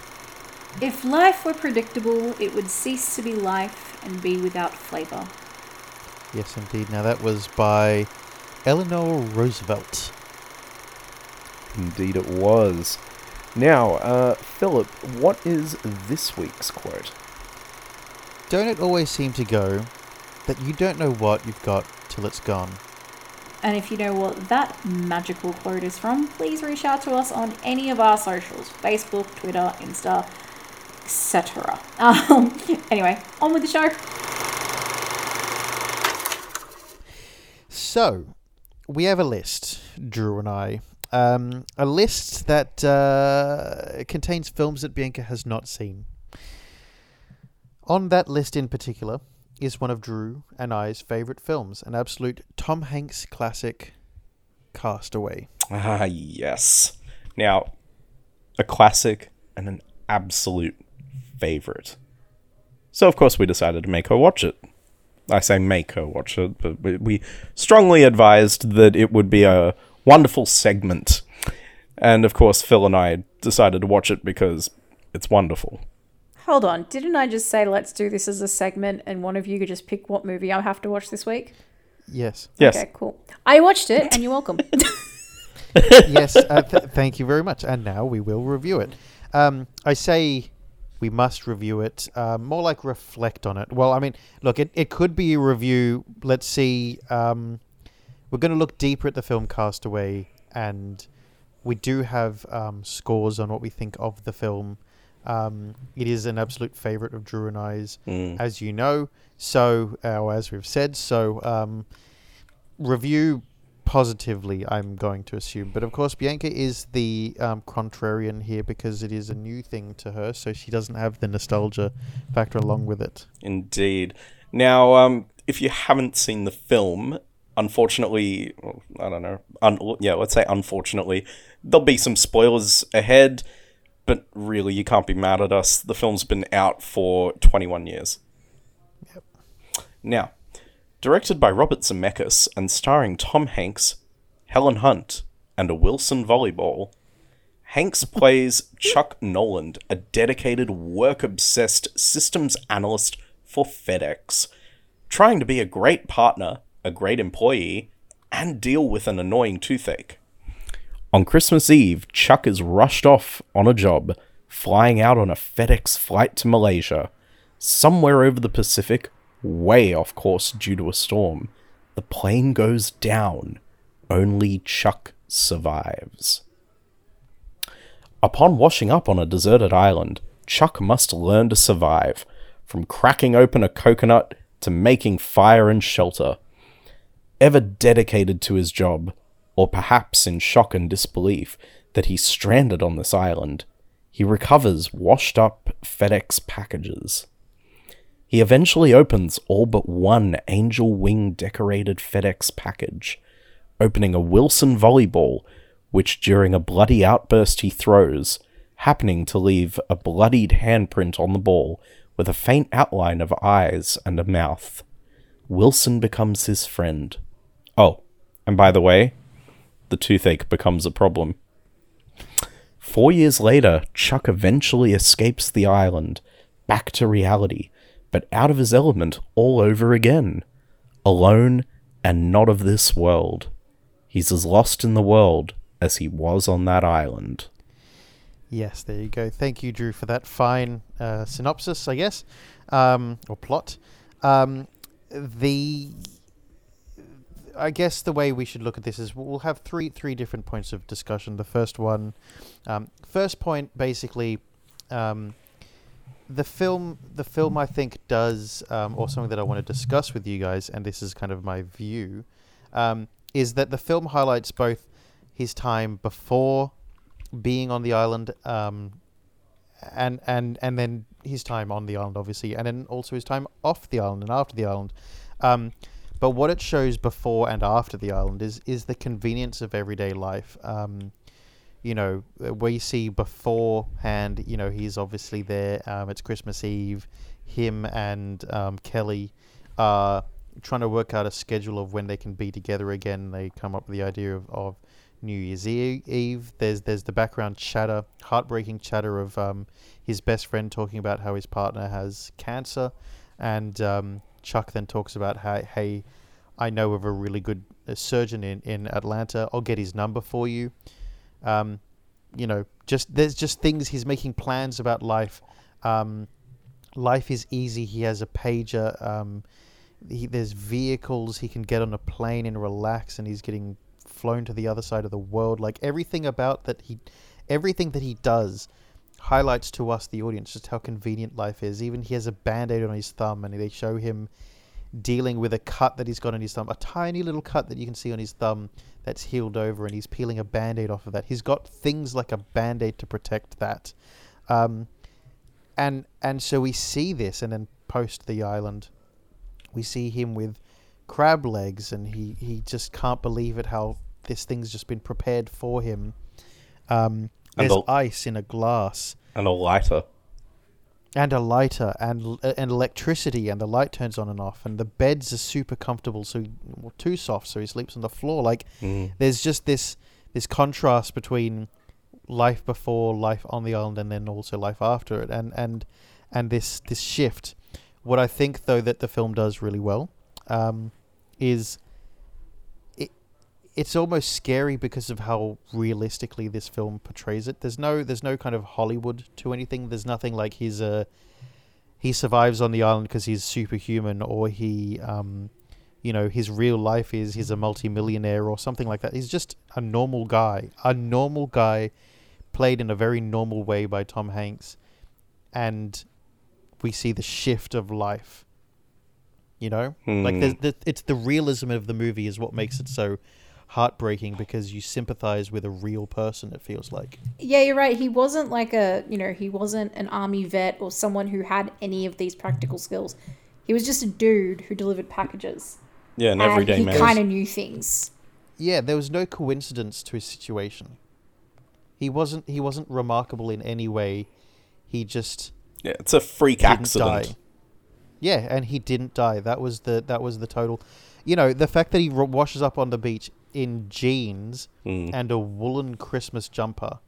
If life were predictable, it would cease to be life and be without flavour. Yes, indeed. Now that was by Eleanor Roosevelt. Indeed, it was. Now, uh, Philip, what is this week's quote? Don't it always seem to go that you don't know what you've got till it's gone? And if you know what that magical quote is from, please reach out to us on any of our socials Facebook, Twitter, Insta, etc. Um, anyway, on with the show. So, we have a list, Drew and I. Um, a list that uh, contains films that Bianca has not seen. On that list in particular is one of Drew and I's favourite films, an absolute Tom Hanks classic, Castaway. Ah, yes. Now, a classic and an absolute favorite. So, of course, we decided to make her watch it. I say make her watch it, but we- we strongly advised that it would be a wonderful segment. And, of course, Phil and I decided to watch it because it's wonderful. Hold on, didn't I just say let's do this as a segment and one of you could just pick what movie I have to watch this week? Yes. Yes. Okay, cool. I watched it and you're welcome. yes, uh, th- thank you very much. And now we will review it. Um, I say we must review it, uh, more like reflect on it. Well, I mean, look, it, it could be a review. Let's see. Um, we're going to look deeper at the film Castaway, and we do have um, scores on what we think of the film. Um, it is an absolute favorite of Drew and I's, Mm. as you know. So, uh, or as we've said, so um, review positively, I'm going to assume. But of course, Bianca is the um, contrarian here because it is a new thing to her, so she doesn't have the nostalgia factor along with it. Indeed. Now, um, if you haven't seen the film, unfortunately, I don't know. Un- yeah, let's say unfortunately, there'll be some spoilers ahead, but really, you can't be mad at us. The film's been out for 21 years. Yep. Now, directed by Robert Zemeckis and starring Tom Hanks, Helen Hunt, and a Wilson volleyball, Hanks plays Chuck Noland, a dedicated, work obsessed systems analyst for FedEx, trying to be a great partner, a great employee, and deal with an annoying toothache. On Christmas Eve, Chuck is rushed off on a job, flying out on a FedEx flight to Malaysia. Somewhere over the Pacific, way off course due to a storm, the plane goes down. Only Chuck survives. Upon washing up on a deserted island, Chuck must learn to survive, from cracking open a coconut to making fire and shelter. Ever dedicated to his job, or perhaps in shock and disbelief that he's stranded on this island, he recovers washed up FedEx packages. He eventually opens all but one angel wing decorated FedEx package, opening a Wilson volleyball, which during a bloody outburst he throws, happening to leave a bloodied handprint on the ball with a faint outline of eyes and a mouth. Wilson becomes his friend. Oh, and by the way, the toothache becomes a problem. Four years later, Chuck eventually escapes the island, back to reality, but out of his element all over again. Alone and not of this world. He's as lost in the world as he was on that island. Yes, there you go. Thank you, Drew, for that fine uh, synopsis, I guess, um, or plot. Um, the, I guess the way we should look at this is we'll have three three different points of discussion. The first one, um, first point, basically, um, the film the film I think does, um, or something that I want to discuss with you guys, and this is kind of my view, um, is that the film highlights both his time before being on the island, um, and and and then his time on the island, obviously, and then also his time off the island and after the island. Um, but what it shows before and after the island is is the convenience of everyday life. Um, you know, uh, we see beforehand. You know, he's obviously there. Um, it's Christmas Eve. Him and um, Kelly are trying to work out a schedule of when they can be together again. They come up with the idea of, of New Year's Eve. There's there's the background chatter, heartbreaking chatter of um, his best friend talking about how his partner has cancer, and um, Chuck then talks about how hey, I know of a really good uh, surgeon in in Atlanta. I'll get his number for you. Um, you know, just there's just things he's making plans about life. Um, life is easy. He has a pager. Um, he, there's vehicles he can get on a plane and relax, and he's getting flown to the other side of the world. Like everything about that he, everything that he does, highlights to us the audience just how convenient life is. Even he has a band-aid on his thumb, and they show him dealing with a cut that he's got on his thumb, a tiny little cut that you can see on his thumb that's healed over, and he's peeling a band-aid off of that. He's got things like a band-aid to protect that. Um, and and so we see this, and then post the island, we see him with crab legs, and he he just can't believe it how this thing's just been prepared for him. Um, there's the- ice in a glass And a lighter. And a lighter and l- and electricity and the light turns on and off and the beds are super comfortable so well, too soft so he sleeps on the floor like Mm. there's just this this contrast between life before life on the island and then also life after it and and and this this shift what i think though that the film does really well um, is it's almost scary because of how realistically this film portrays it. There's no there's no kind of hollywood to anything. There's nothing like he's a he survives on the island because he's superhuman or he um, you know his real life is he's a multimillionaire or something like that. He's just a normal guy a normal guy played in a very normal way by tom hanks. And we see the shift of life you know? Like Hmm. there's the, it's the realism of the movie is what makes it so heartbreaking because you sympathize with a real person it feels like Yeah, you're right. He wasn't like a, you know, he wasn't an army vet or someone who had any of these practical skills. He was just a dude who delivered packages. Yeah, an And everyday he man. kind of knew things. yeah there was no coincidence to his situation he wasn't he wasn't remarkable in any way he just Yeah, it's a freak accident. die. Yeah, and he didn't die. That was the that was the total. You know, the fact that he washes up on the beach in jeans Mm. and a woolen Christmas jumper.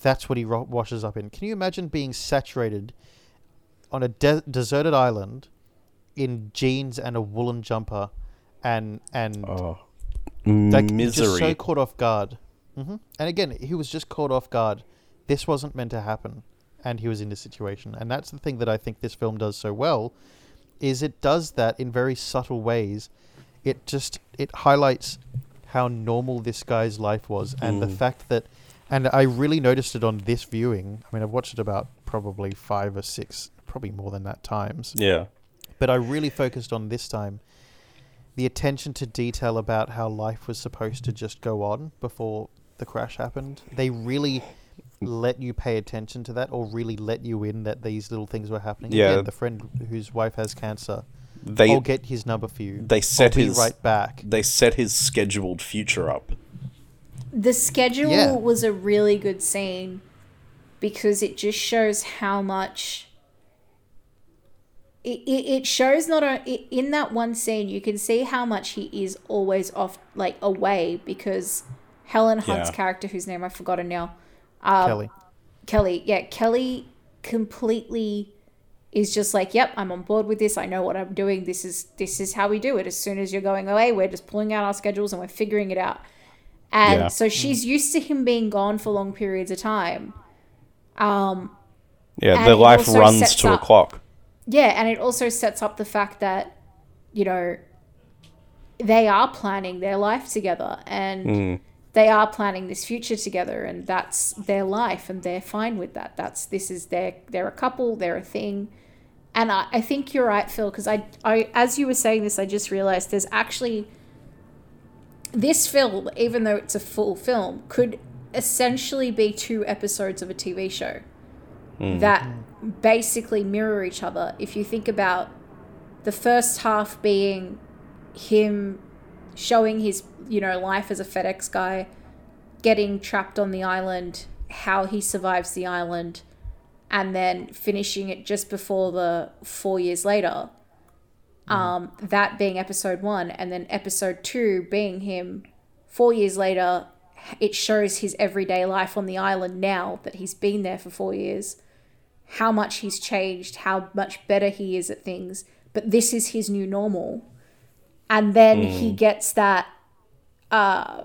That's what he ro- washes up in. Can you imagine being saturated on a de- deserted island in jeans and a woolen jumper, and and Oh. like Misery. just so caught off guard. hmm And again, he was just caught off guard. This wasn't meant to happen, and he was in this situation. And that's the thing that I think this film does so well, is it does that in very subtle ways. It just it highlights how normal this guy's life was, and the Mm. fact that, and I really noticed it on this viewing. I mean, I've watched it about probably five or six, probably more than that times yeah. but I really focused on this time the attention to detail about how life was supposed to just go on before the crash happened. They really let you pay attention to that or really let you in that these little things were happening. Yeah. Again, the friend whose wife has cancer. They I'll get his number for you. they set I'll be his- right back. they set his scheduled future up. The schedule Yeah. was a really good scene because it just shows how much. It, it, it shows not a, i- in that one scene you can see how much he is always off like away because Helen Hunt's Yeah. character whose name I've forgotten now um, Kelly. Kelly, yeah, Kelly completely is just like, "Yep, I'm on board with this. I know what I'm doing. This is this is how we do it. As soon as you're going away, we're just pulling out our schedules and we're figuring it out." And Yeah. so she's used to him being gone for long periods of time. Um, Yeah, And their life runs sets to a clock. yeah, and it also sets up the fact that, you know, they are planning their life together and Mm. They are planning this future together and that's their life and they're fine with that. That's this is their they're a couple, they're a thing. And I, I think you're right, Phil, because I, I as you were saying this, I just realized there's actually this film, even though it's a full film, could essentially be two episodes of a TV show hmm. that basically mirror each other. If you think about the first half being him showing his, you know, life as a FedEx guy, getting trapped on the island, how he survives the island, and then finishing it just before the four years later. Um, that being episode one, and then episode two being him four years later. It shows his everyday life on the island now that he's been there for four years how much he's changed, how much better he is at things, but this is his new normal. And then he gets that uh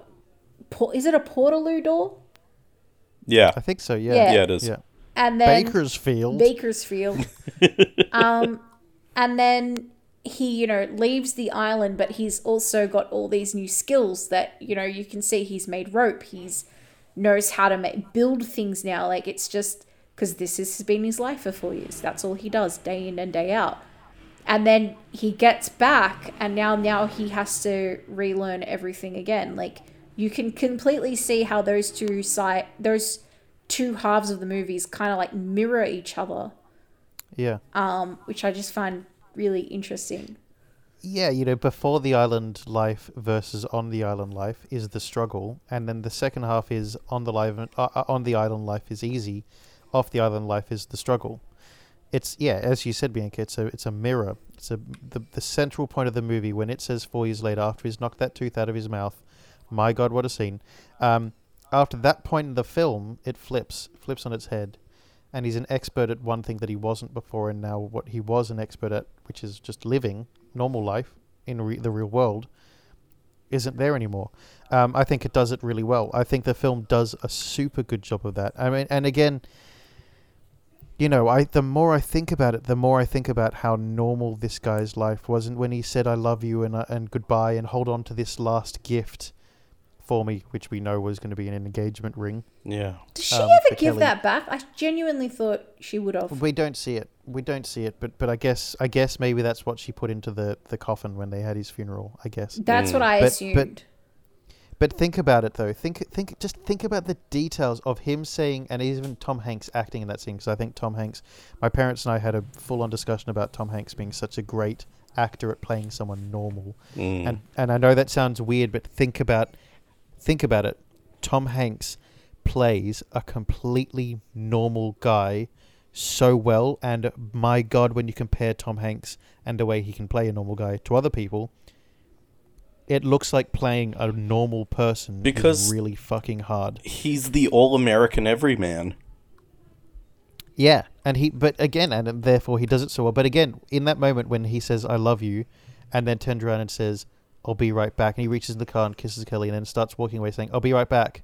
por- is it a Portaloo door? Yeah. I think so, yeah. Yeah. Yeah, it is. Yeah. And then Bakersfield. Bakersfield. um and then he, you know, leaves the island, but he's also got all these new skills that, you know, you can see he's made rope. He's knows how to make build things now. Like it's just because this has been his life for four years. That's all he does, day in and day out. And then he gets back, and now now he has to relearn everything again. Like you can completely see how those two side those two halves of the movies kind of like mirror each other, yeah. um, which I just find really interesting. yeah, you know, before the island life versus on the island life is the struggle, and then the second half is on the live uh, uh, on the island life is easy, off the island life is the struggle. It's yeah, as you said, Bianca. It's a it's a mirror. It's a the the central point of the movie when it says four years later after he's knocked that tooth out of his mouth. My God, what a scene! Um, after that point in the film, it flips flips on its head, and he's an expert at one thing that he wasn't before, and now what he was an expert at, which is just living normal life in re- the real world isn't there anymore. Um, I think it does it really well. I think the film does a super good job of that. I mean, and again, you know, I the more I think about it, the more I think about how normal this guy's life was, and when he said "I love you" and uh, and goodbye, and hold on to this last gift for me, which we know was going to be an engagement ring. Yeah. Does she Um, ever give Kelly. that back? I genuinely thought she would have. We don't see it. We don't see it, but but I guess I guess maybe that's what she put into the the coffin when they had his funeral. I guess. That's Mm. what I But- but- assumed. But think about it though. Think think just think about the details of him saying, and even Tom Hanks acting in that scene. Because I think Tom Hanks, my parents and I had a full-on discussion about Tom Hanks being such a great actor at playing someone normal. Mm. And and I know that sounds weird, but think about think about it. Tom Hanks plays a completely normal guy so well, and my God, when you compare Tom Hanks and the way he can play a normal guy to other people. It looks like playing a normal person Because- is really fucking hard. He's the all-American everyman. Yeah, and he, but again, and therefore he does it so well. But again, in that moment when he says "I love you," and then turns around and says "I'll be right back," and he reaches in the car and kisses Kelly, and then starts walking away saying "I'll be right back."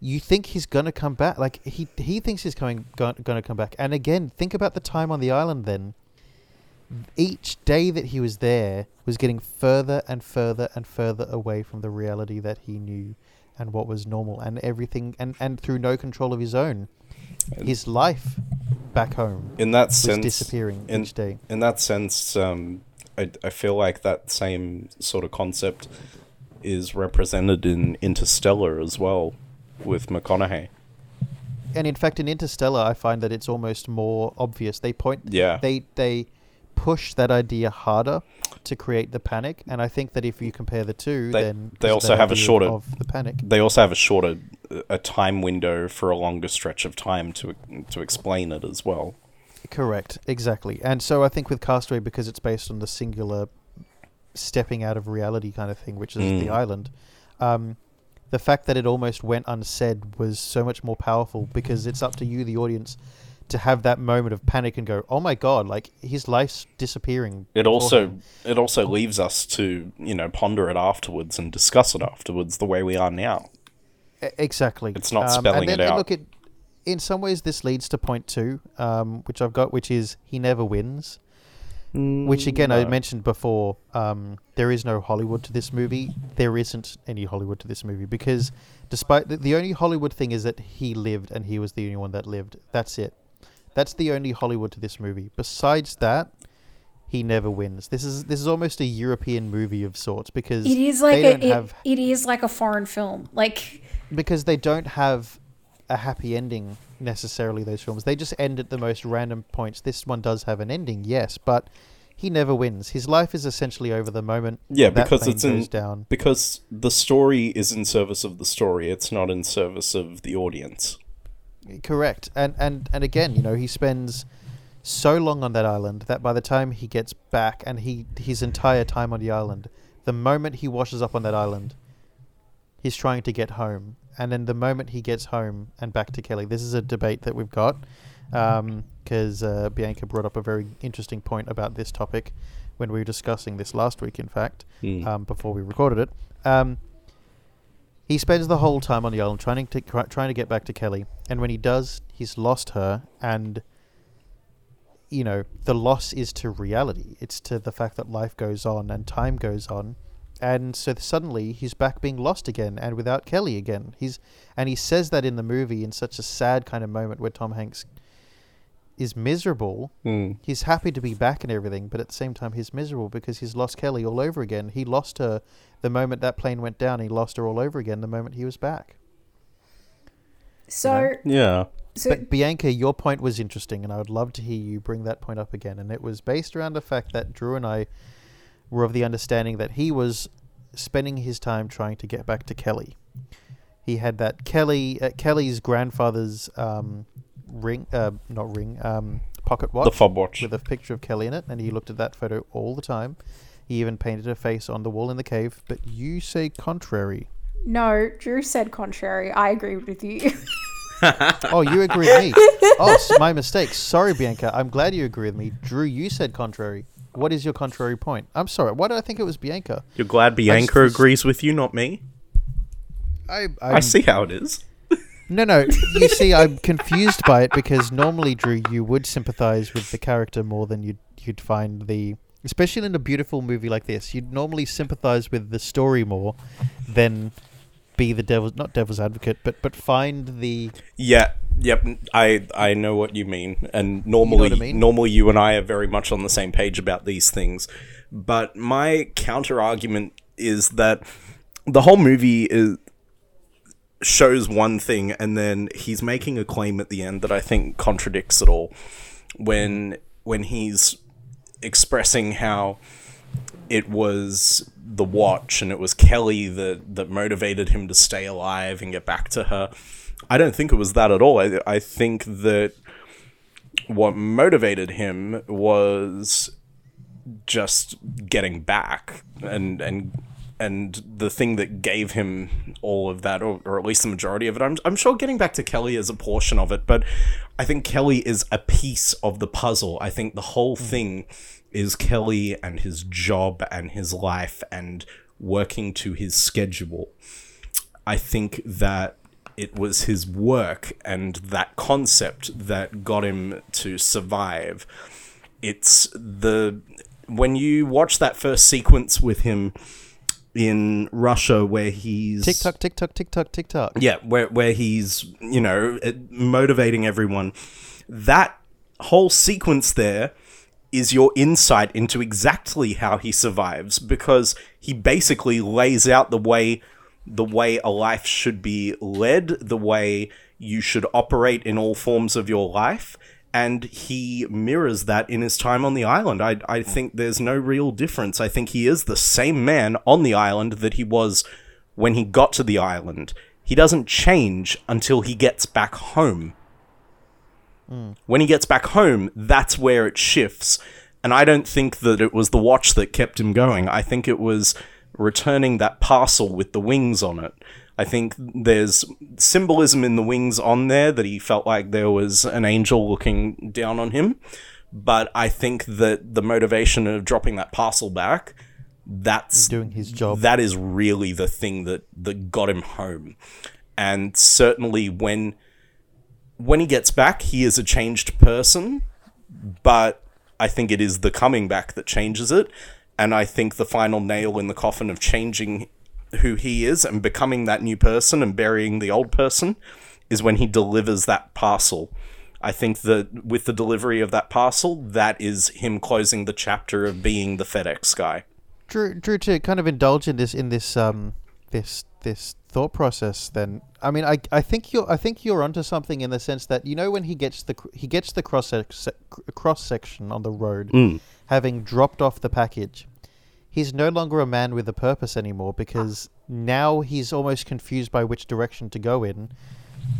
You think he's gonna come back? Like he he thinks he's coming gonna come back. And again, think about the time on the island. Then each day that he was there was getting further and further and further away from the reality that he knew and what was normal and everything and and through no control of his own his life back home In that was sense, disappearing in, each day. in that sense, um, I, I feel like that same sort of concept is represented in Interstellar as well, with McConaughey. And in fact, in Interstellar, I find that it's almost more obvious. They point, Yeah. they they push that idea harder to create the panic. And I think that if you compare the two, They- then they also have a shorter- of the panic. They also have a shorter, a time window for a longer stretch of time to to explain it as well. Correct, exactly. And so I think with Castaway, because it's based on the singular stepping out of reality kind of thing, which is the Mm. island, um, the fact that it almost went unsaid was so much more powerful because it's up to you, the audience, to have that moment of panic and go, "Oh my god!" Like his life's disappearing. It also him." it also leaves us to you know ponder it afterwards and discuss it afterwards the way we are now. Exactly. It's not Um, spelling and then, it out. Look, it, in some ways, this leads to point two, um, which I've got, which is he never wins. Which again, I mentioned before. Um, there is no Hollywood to this movie. There isn't any Hollywood to this movie because, despite the, the only Hollywood thing is that he lived and he was the only one that lived. That's it. That's the only Hollywood to this movie. Besides that, he never wins. This is this is almost a European movie of sorts because It is like they a don't it, have it is like a foreign film. Like because they don't have a happy ending necessarily those films they just end at the most random points this one does have an ending yes but he never wins his life is essentially over the moment Yeah, that because plane it's in goes down because the story is in service of the story. It's not in service of the audience. Correct. And and and again you know he spends so long on that island that by the time he gets back and he his entire time on the island the moment he washes up on that island he's trying to get home. And then the moment he gets home and back to kelly this is a debate that we've got because uh, bianca brought up a very interesting point about this topic when we were discussing this last week in fact Hmm. um, before we recorded it. Um, he spends the whole time on the island trying to trying to get back to Kelly, and when he does, he's lost her, and you know the loss is to reality. It's to the fact that life goes on and time goes on, and so suddenly he's back being lost again and without Kelly again. He's and he says that in the movie in such a sad kind of moment where Tom Hanks is miserable Hmm. he's happy to be back and everything, but at the same time he's miserable because he's lost Kelly all over again. He lost her the moment that plane went down. He lost her all over again the moment he was back. so Yeah. So But Bianca, your point was interesting, and I would love to hear you bring that point up again. And it was based around the fact that Drew and I were of the understanding that he was spending his time trying to get back to Kelly. He had that Kelly uh, Kelly's grandfather's um, ring, uh, not ring, um, pocket watch The fob watch. with a picture of Kelly in it, and he looked at that photo all the time. He even painted a face on the wall in the cave. But you say contrary. no, Drew said contrary. I agreed with you. Oh, you agree with me. Oh, my mistake. Sorry, Bianca. I'm glad you agree with me. Drew, you said contrary. What is your contrary point? I'm sorry. Why did I think it was Bianca? You're glad Bianca was- agrees with you, not me? I, I see how it is. No, no. You see, I'm confused by it because normally, Drew, you would sympathize with the character more than you'd you'd find the, especially in a beautiful movie like this. You'd normally sympathize with the story more than be the devil's not devil's advocate, but but find the Yeah, yep. I I know what you mean, and normally, I mean? normally you and I are very much on the same page about these things. But my counter argument is that the whole movie is shows one thing, and then he's making a claim at the end that I think contradicts it all. When when he's expressing how it was the watch and it was Kelly that that motivated him to stay alive and get back to her. I don't think it was that at all. I, I think that what motivated him was just getting back and and and the thing that gave him all of that or, or at least the majority of it I'm, I'm sure getting back to kelly is a portion of it but i think kelly is a piece of the puzzle. I think the whole mm. thing is kelly and his job and his life and working to his schedule. I think that it was his work and that concept that got him to survive. It's the when you watch that first sequence with him in Russia where he's tick tock, tick tock, tick tock, tick tock. yeah, where where he's you know eh, motivating everyone. That whole sequence there is your insight into exactly how he survives because he basically lays out the way the way a life should be led, the way you should operate in all forms of your life. And he mirrors that in his time on the island. I, I think there's no real difference. I think he is the same man on the island that he was when he got to the island. He doesn't change until he gets back home. Mm. When he gets back home, that's where it shifts. And I don't think that it was the watch that kept him going. I think it was returning that parcel with the wings on it. I think there's symbolism in the wings on there that he felt like there was an angel looking down on him. But I think that the motivation of dropping that parcel back, that's Doing his job. that is really the thing that that got him home and certainly when when he gets back he is a changed person but i think it is the coming back that changes it and i think the final nail in the coffin of changing who he is and becoming that new person and burying the old person is when he delivers that parcel. I think that with the delivery of that parcel that is him closing the chapter of being the fedex guy. Drew, Drew, to kind of indulge in this in this um this this thought process, then I mean, I, I think you're I think you're onto something in the sense that you know when he gets the he gets the cross cross section on the road, having dropped off the package, he's no longer a man with a purpose anymore because now he's almost confused by which direction to go in,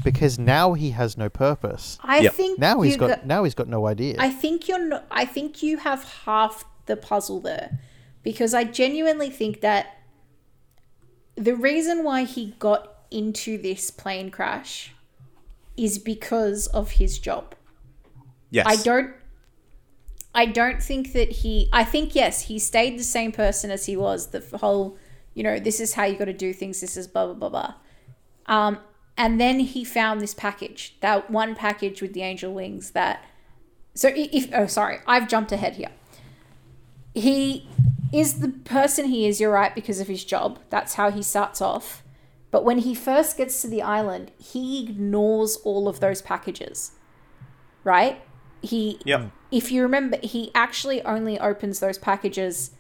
because now he has no purpose. I Yep. think Now he's you got got- now he's got no idea. I think you're. No, I think you have half the puzzle there, because I genuinely think that the reason why he got into this plane crash is because of his job. yes I don't. I don't think that he. I think yes, he stayed the same person as he was. The whole, you know, this is how you got to do things. This is blah blah blah blah. Um, and then he found this package, that one package with the angel wings. That so if oh sorry, I've jumped ahead here. He is the person he is. You're right because of his job. That's how he starts off. But when he first gets to the island, he ignores all of those packages. Right? He Yep. if you remember, he actually only opens those packages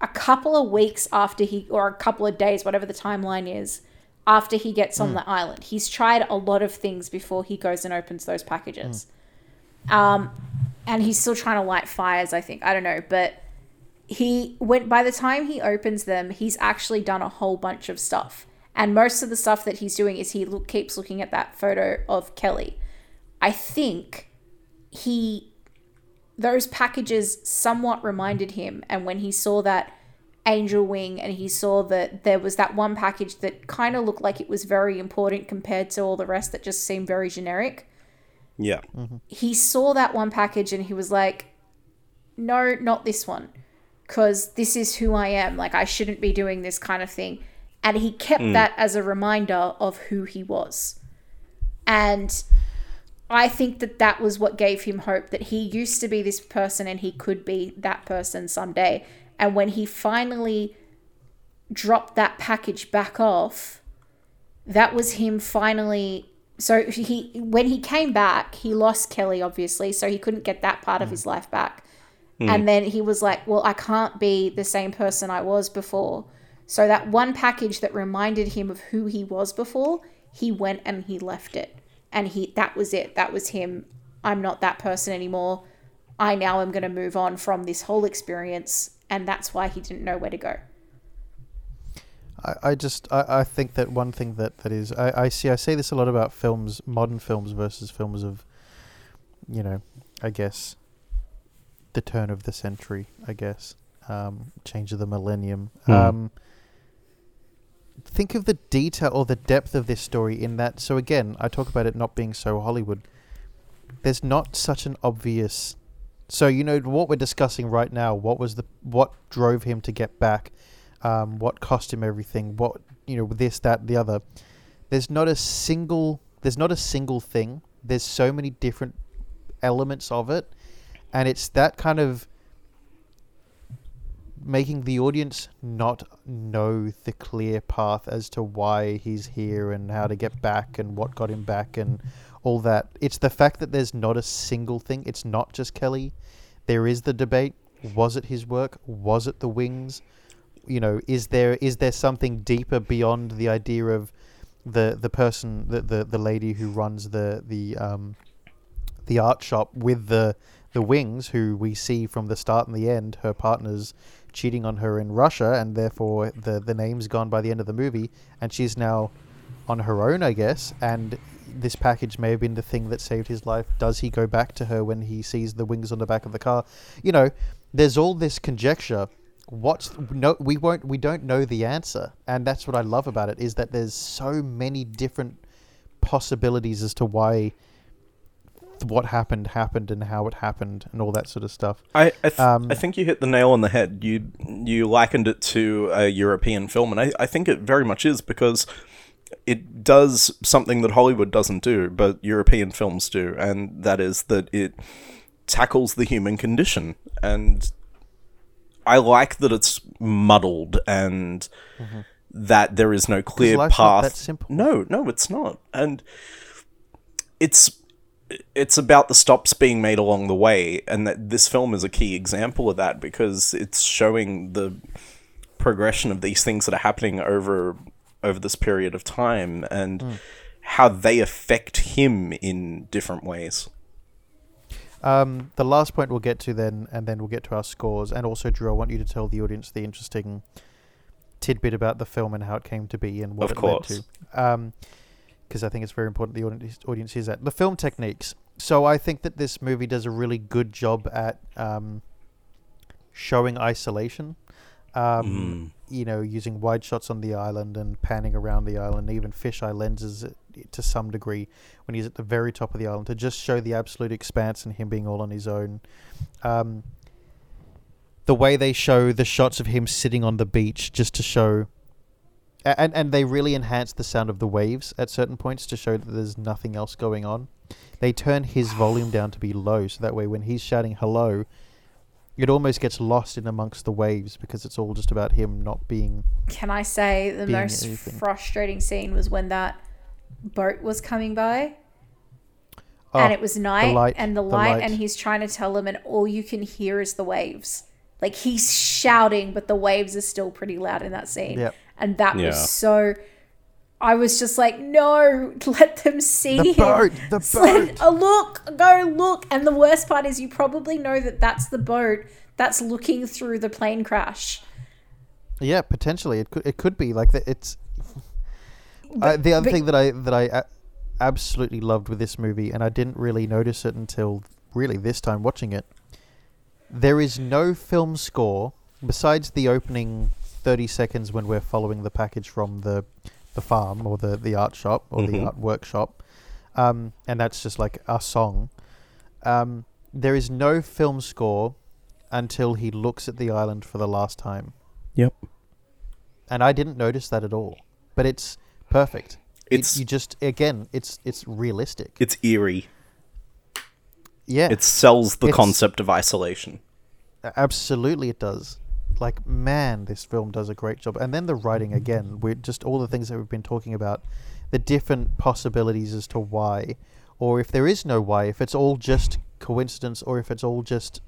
a couple of weeks after he, or a couple of days, whatever the timeline is, after he gets on the island. He's tried a lot of things before he goes and opens those packages. Um, and he's still trying to light fires, I think. I don't know, but he went by the time he opens them, he's actually done a whole bunch of stuff. And most of the stuff that he's doing is he look, keeps looking at that photo of Kelly. I think he those packages somewhat reminded him. And when he saw that angel wing and he saw that there was that one package that kind of looked like it was very important compared to all the rest that just seemed very generic Yeah. mm-hmm. he saw that one package and he was like no not this one because this is who i am. Like i shouldn't be doing this kind of thing. And he kept that as a reminder of who he was. And I think that that was what gave him hope that he used to be this person and he could be that person someday. And when he finally dropped that package back off, that was him finally. So he, when he came back, he lost Kelly, obviously, so he couldn't get that part of mm. his life back. Mm. And then he was like, "Well, I can't be the same person I was before." So that one package that reminded him of who he was before, he went and he left it and he that was it. That was him. I'm not that person anymore. I now am going to move on from this whole experience and that's why he didn't know where to go. I, I just I, I think that one thing that, that is I, I see I say this a lot about films modern films versus films of you know I guess the turn of the century I guess um, change of the millennium. Hmm. um, think of the detail or the depth of this story in that so again I talk about it not being so Hollywood there's not such an obvious so you know what we're discussing right now what was the what drove him to get back um, what cost him everything, what you know, this, that, the other. There's not a single. There's not a single thing. There's so many different elements of it, and it's that kind of making the audience not know the clear path as to why he's here and how to get back and what got him back and all that. It's the fact that there's not a single thing. It's not just Kelly. There is the debate. Was it his work? Was it the wings? you know is there is there something deeper beyond the idea of the the person the the, the lady who runs the the um the art shop with the the wings who we see from the start and the end her partner's cheating on her in Russia and therefore the the name's gone by the end of the movie and she's now on her own I guess. And this package may have been the thing that saved his life. Does he go back to her when he sees the wings on the back of the car? You know there's all this conjecture. What's no we won't we don't know the answer. And that's what i love about it is that there's so many different possibilities as to why what happened happened and how it happened and all that sort of stuff I I, th- Um, I think you hit the nail on the head. You you likened it to a European film, and I, I think it very much is because it does something that Hollywood doesn't do, but European films do, and that is that it tackles the human condition. And I like that it's muddled and that there is no clear path. that simple. No, no, it's not, and it's it's about the stops being made along the way, and that this film is a key example of that because it's showing the progression of these things that are happening over over this period of time and Hmm. how they affect him in different ways. Um, the last point we'll get to then, and then we'll get to our scores. And also, Drew, I want you to tell the audience the interesting tidbit about the film and how it came to be and what Of it course. led to. Because I think it's very important the audience, audience hears that. The film techniques. So I think that this movie does a really good job at um, showing isolation. Um, You know, using wide shots on the island and panning around the island, even fisheye lenses uh, to some degree when he's at the very top of the island to just show the absolute expanse and him being all on his own. Um, the way they show the shots of him sitting on the beach just to show. And, and they really enhance the sound of the waves at certain points to show that there's nothing else going on. They turn his volume down to be low, so that way when he's shouting hello, it almost gets lost in amongst the waves because it's all just about him not being. can i say the most anything. frustrating scene was when that boat was coming by Oh, and it was night light, and the the light, light. and he's trying to tell them, and all you can hear is the waves like he's shouting but the waves are still pretty loud in that scene Yep. And that Yeah. was so I was just like, no, let them see The him. boat, the Just let- boat. oh, look, go look. And the worst part is, you probably know that that's the boat that's looking through the plane crash. Yeah, potentially it could it could be like that. It's I, the other but- thing that I that I a- absolutely loved with this movie, and I didn't really notice it until really this time watching it. There is no film score besides the opening thirty seconds when we're following the package from the the farm or the the art shop or the Mhm. art workshop, um, and that's just like a song. Um, there is no film score until he looks at the island for the last time Yep. and I didn't notice that at all. But it's perfect. It- It's you just again, it's it's realistic. it's eerie. yeah, It sells the It's- concept of isolation. absolutely it does. Like man, this film does a great job. And then the writing again, we just all the things that we've been talking about, the different possibilities as to why, or if there is no why, if it's all just coincidence, or if it's all just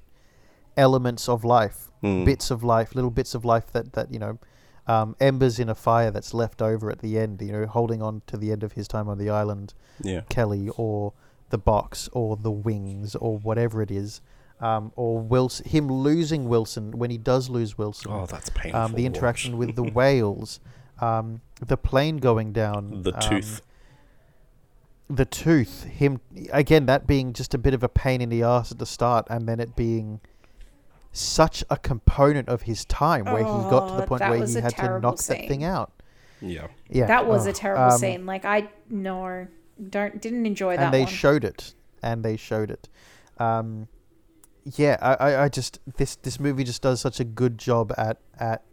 elements of life, Hmm. bits of life, little bits of life that that you know, um, embers in a fire that's left over at the end. You know, holding on to the end of his time on the island. Yeah. Kelly or the box or the wings or whatever it is, um, or Wilson, him losing Wilson when he does lose Wilson. Oh, that's painful. um, the interaction with the whales, um, the plane going down, the um, tooth. the tooth. Him again, that being just a bit of a pain in the ass at the start, and then it being such a component of his time where he got to Oh, the point where he a had to terrible knock that thing out. Yeah. Yeah, That was oh, a terrible um, scene. Like I no, don't didn't enjoy that and they one. showed it and they showed it um yeah I, I i just this this movie just does such a good job at at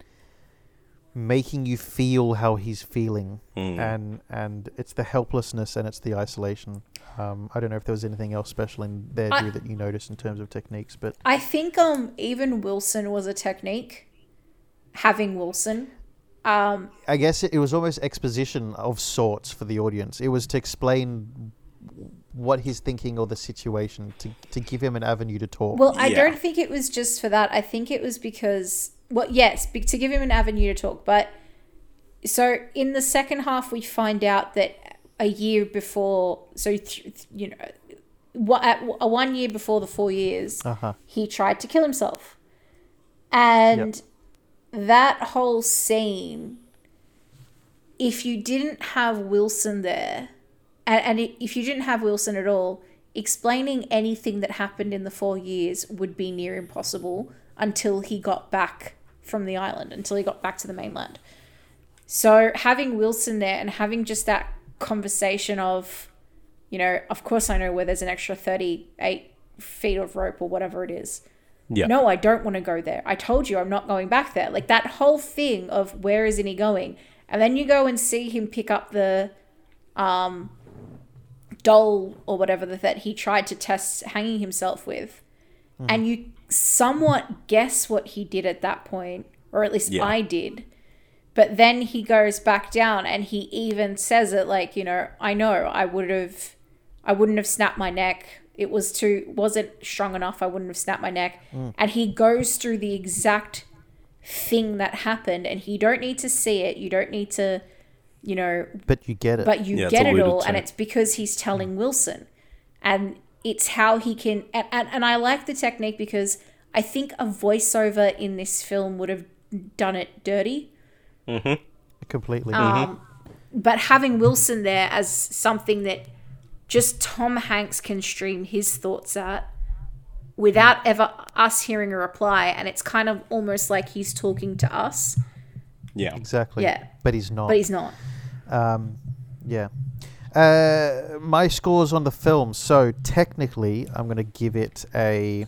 making you feel how he's feeling Mm. and and it's the helplessness and it's the isolation um i don't know if there was anything else special in there I- Drew, that you noticed in terms of techniques but I think um even Wilson was a technique. Having Wilson, um, i guess it, it was almost exposition of sorts for the audience it was to explain what he's thinking or the situation to to give him an avenue to talk Well, I Yeah. don't think it was just for that. I think it was because, well, yes, be- to give him an avenue to talk. But so in the second half, we find out that a year before, so th- th- you know, what at a one year before the four years, uh-huh he tried to kill himself, and that whole scene. If you didn't have Wilson there, and, and if you didn't have Wilson at all, explaining anything that happened in the four years would be near impossible until he got back from the island, until he got back to the mainland. So having Wilson there and having just that conversation of, you know, of course I know where there's an extra 38 feet of rope or whatever it is. Yeah. No, I don't want to go there. I told you I'm not going back there. Like that whole thing of where isn't he going? And then you go and see him pick up the um doll or whatever that- that he tried to test hanging himself with. Hmm. And you somewhat guess what he did at that point, or at least Yeah. I did. But then he goes back down and he even says it like, you know, I know I would have I wouldn't have snapped my neck. It was too wasn't strong enough. I wouldn't have snapped my neck. Hmm. And he goes through the exact thing that happened and you don't need to see it. You don't need to, you know, but you get it but you Yeah, get it all to. and it's because he's telling hmm. Wilson. And it's how he can and, and, and I like the technique because I think a voiceover in this film would have done it dirty. completely Um, but having Wilson there as something that just Tom Hanks can stream his thoughts at without ever us hearing a reply, and it's kind of almost like he's talking to us, Yeah. exactly Yeah. but he's not but he's not. Um, yeah. Uh, my scores on the film. So technically, I'm going to give it a.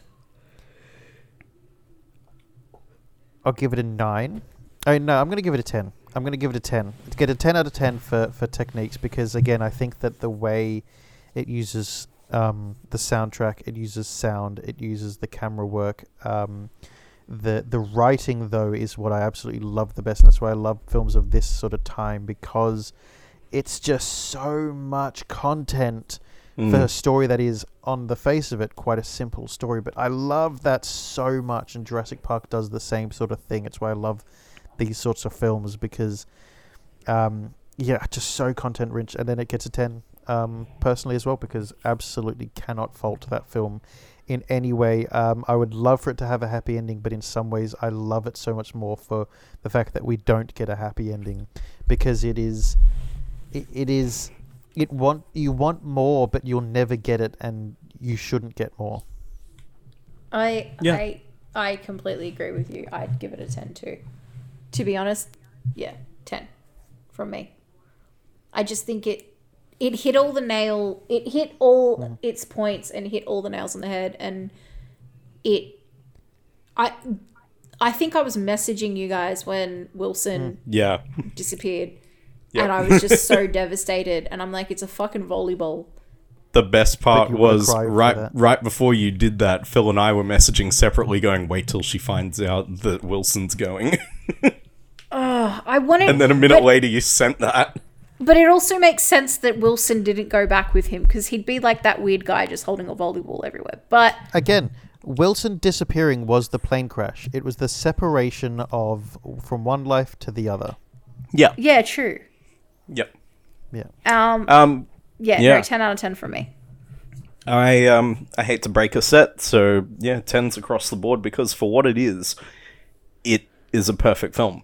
I'll give it a nine. Oh no, I'm going to give it a ten. I'm going to give it a ten. To get a ten out of ten for for techniques because again, I think that the way it uses um, the soundtrack, it uses sound, it uses the camera work. Um, the the writing though is what I absolutely love the best, and that's why I love films of this sort of time because it's just so much content Mm. for a story that is on the face of it quite a simple story. But I love that so much, and Jurassic Park does the same sort of thing. It's why I love these sorts of films because um, yeah, just so content rich, and then it gets a ten um, personally as well because absolutely cannot fault that film in any way. Um, I would love for it to have a happy ending, but in some ways, I love it so much more for the fact that we don't get a happy ending because it is, it, it is, it want you want more, but you'll never get it, and you shouldn't get more. I Yeah. I I completely agree with you. I'd give it a ten too. To be honest, yeah, ten from me. I just think it it hit all the nail. It hit all its points and hit all the nails on the head. And it, I, I think I was messaging you guys when Wilson hmm. Yeah. disappeared, Yep. and I was just so devastated. And I'm like, it's a fucking volleyball. The best part was right right before you did that, Phil and I were messaging separately going, wait till she finds out that Wilson's going. oh I wanted, and then a minute but- later you sent that. But it also makes sense that Wilson didn't go back with him because he'd be like that weird guy just holding a volleyball everywhere. But Again, Wilson disappearing was the plane crash. It was the separation of from one life to the other. Yeah. yeah, true. Yep. Yeah. Um, Um yeah, yeah. no, ten out of ten for me. I um I hate to break a set, so yeah, tens across the board because for what it is, it is a perfect film.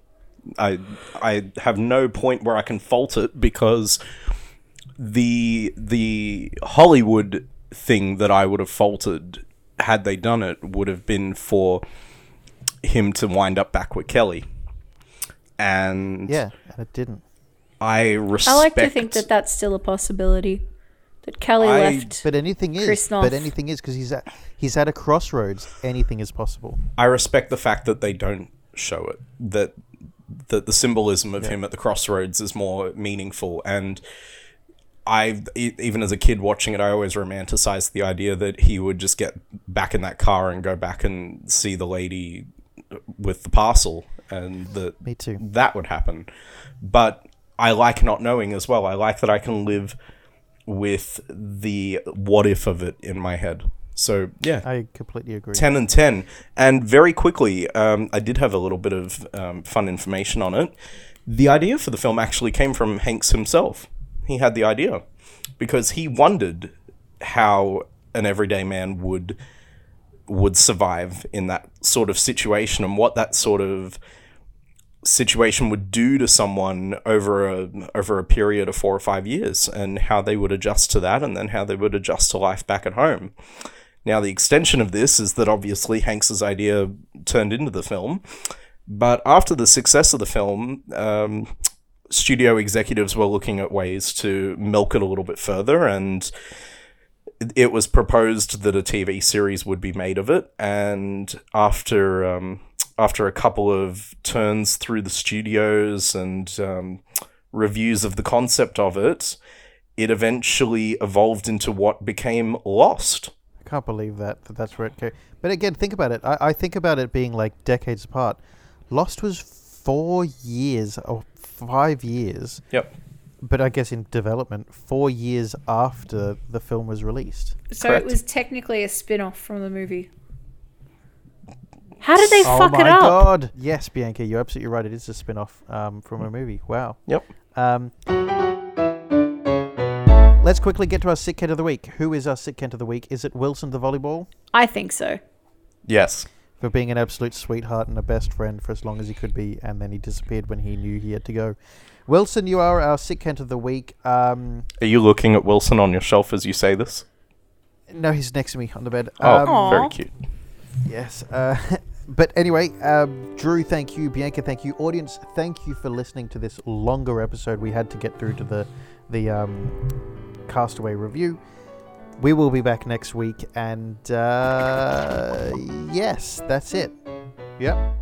I I have no point where I can fault it because the the Hollywood thing that I would have faulted had they done it would have been for him to wind up back with Kelly. And Yeah, and it didn't. I respect I like to think that that's still a possibility. That Kelly I- left. But anything is. Chris But anything is because he's at he's at a crossroads. Anything is possible. I respect the fact that they don't show it. That that the symbolism of him at the crossroads is more meaningful. And I, even as a kid watching it, I always romanticized the idea that he would just get back in that car and go back and see the lady with the parcel, and that Me too. that would happen. But I like not knowing as well. I like that I can live with the what if of it in my head. So yeah, I completely agree. 10 and 10. And very quickly, um, I did have a little bit of um, fun information on it. The idea for the film actually came from Hanks himself. He had the idea because he wondered how an everyday man would would survive in that sort of situation and what that sort of situation would do to someone over a over a period of 4 or 5 years and how they would adjust to that and then how they would adjust to life back at home. Now, the extension of this is that obviously Hanks's idea turned into the film, but after the success of the film, um, studio executives were looking at ways to milk it a little bit further, and it- was proposed that a TV series would be made of it. And after um, after a couple of turns through the studios and um, reviews of the concept of it, it eventually evolved into what became Lost. I can't believe that, that that's where it came. But again, think about it. I, I think about it being like decades apart. Lost was four years or five years, Yep. but I guess in development, four years after the film was released. so correct. it was technically a spin off from the movie. How did they oh fuck it up? Oh my god! Yes, Bianca, you're absolutely right. It is a spin off um, from a movie. Wow. Yep. Um, let's quickly get to our sick kid of the week. Who is our sick kid of the week? Is it Wilson the volleyball? I think so. Yes. for being an absolute sweetheart and a best friend for as long as he could be, and then he disappeared when he knew he had to go. Wilson, you are our sick Kent of the week. Um, Are you looking at Wilson on your shelf as you say this? no, he's next to me on the bed. Oh, Um, Aw. very cute. Yes. Uh, but anyway, um, Drew, thank you. Bianca, thank you. Audience, thank you for listening to this longer episode. We had to get through to the the um, Castaway review. We will be back next week, and uh, yes, that's it. Yep.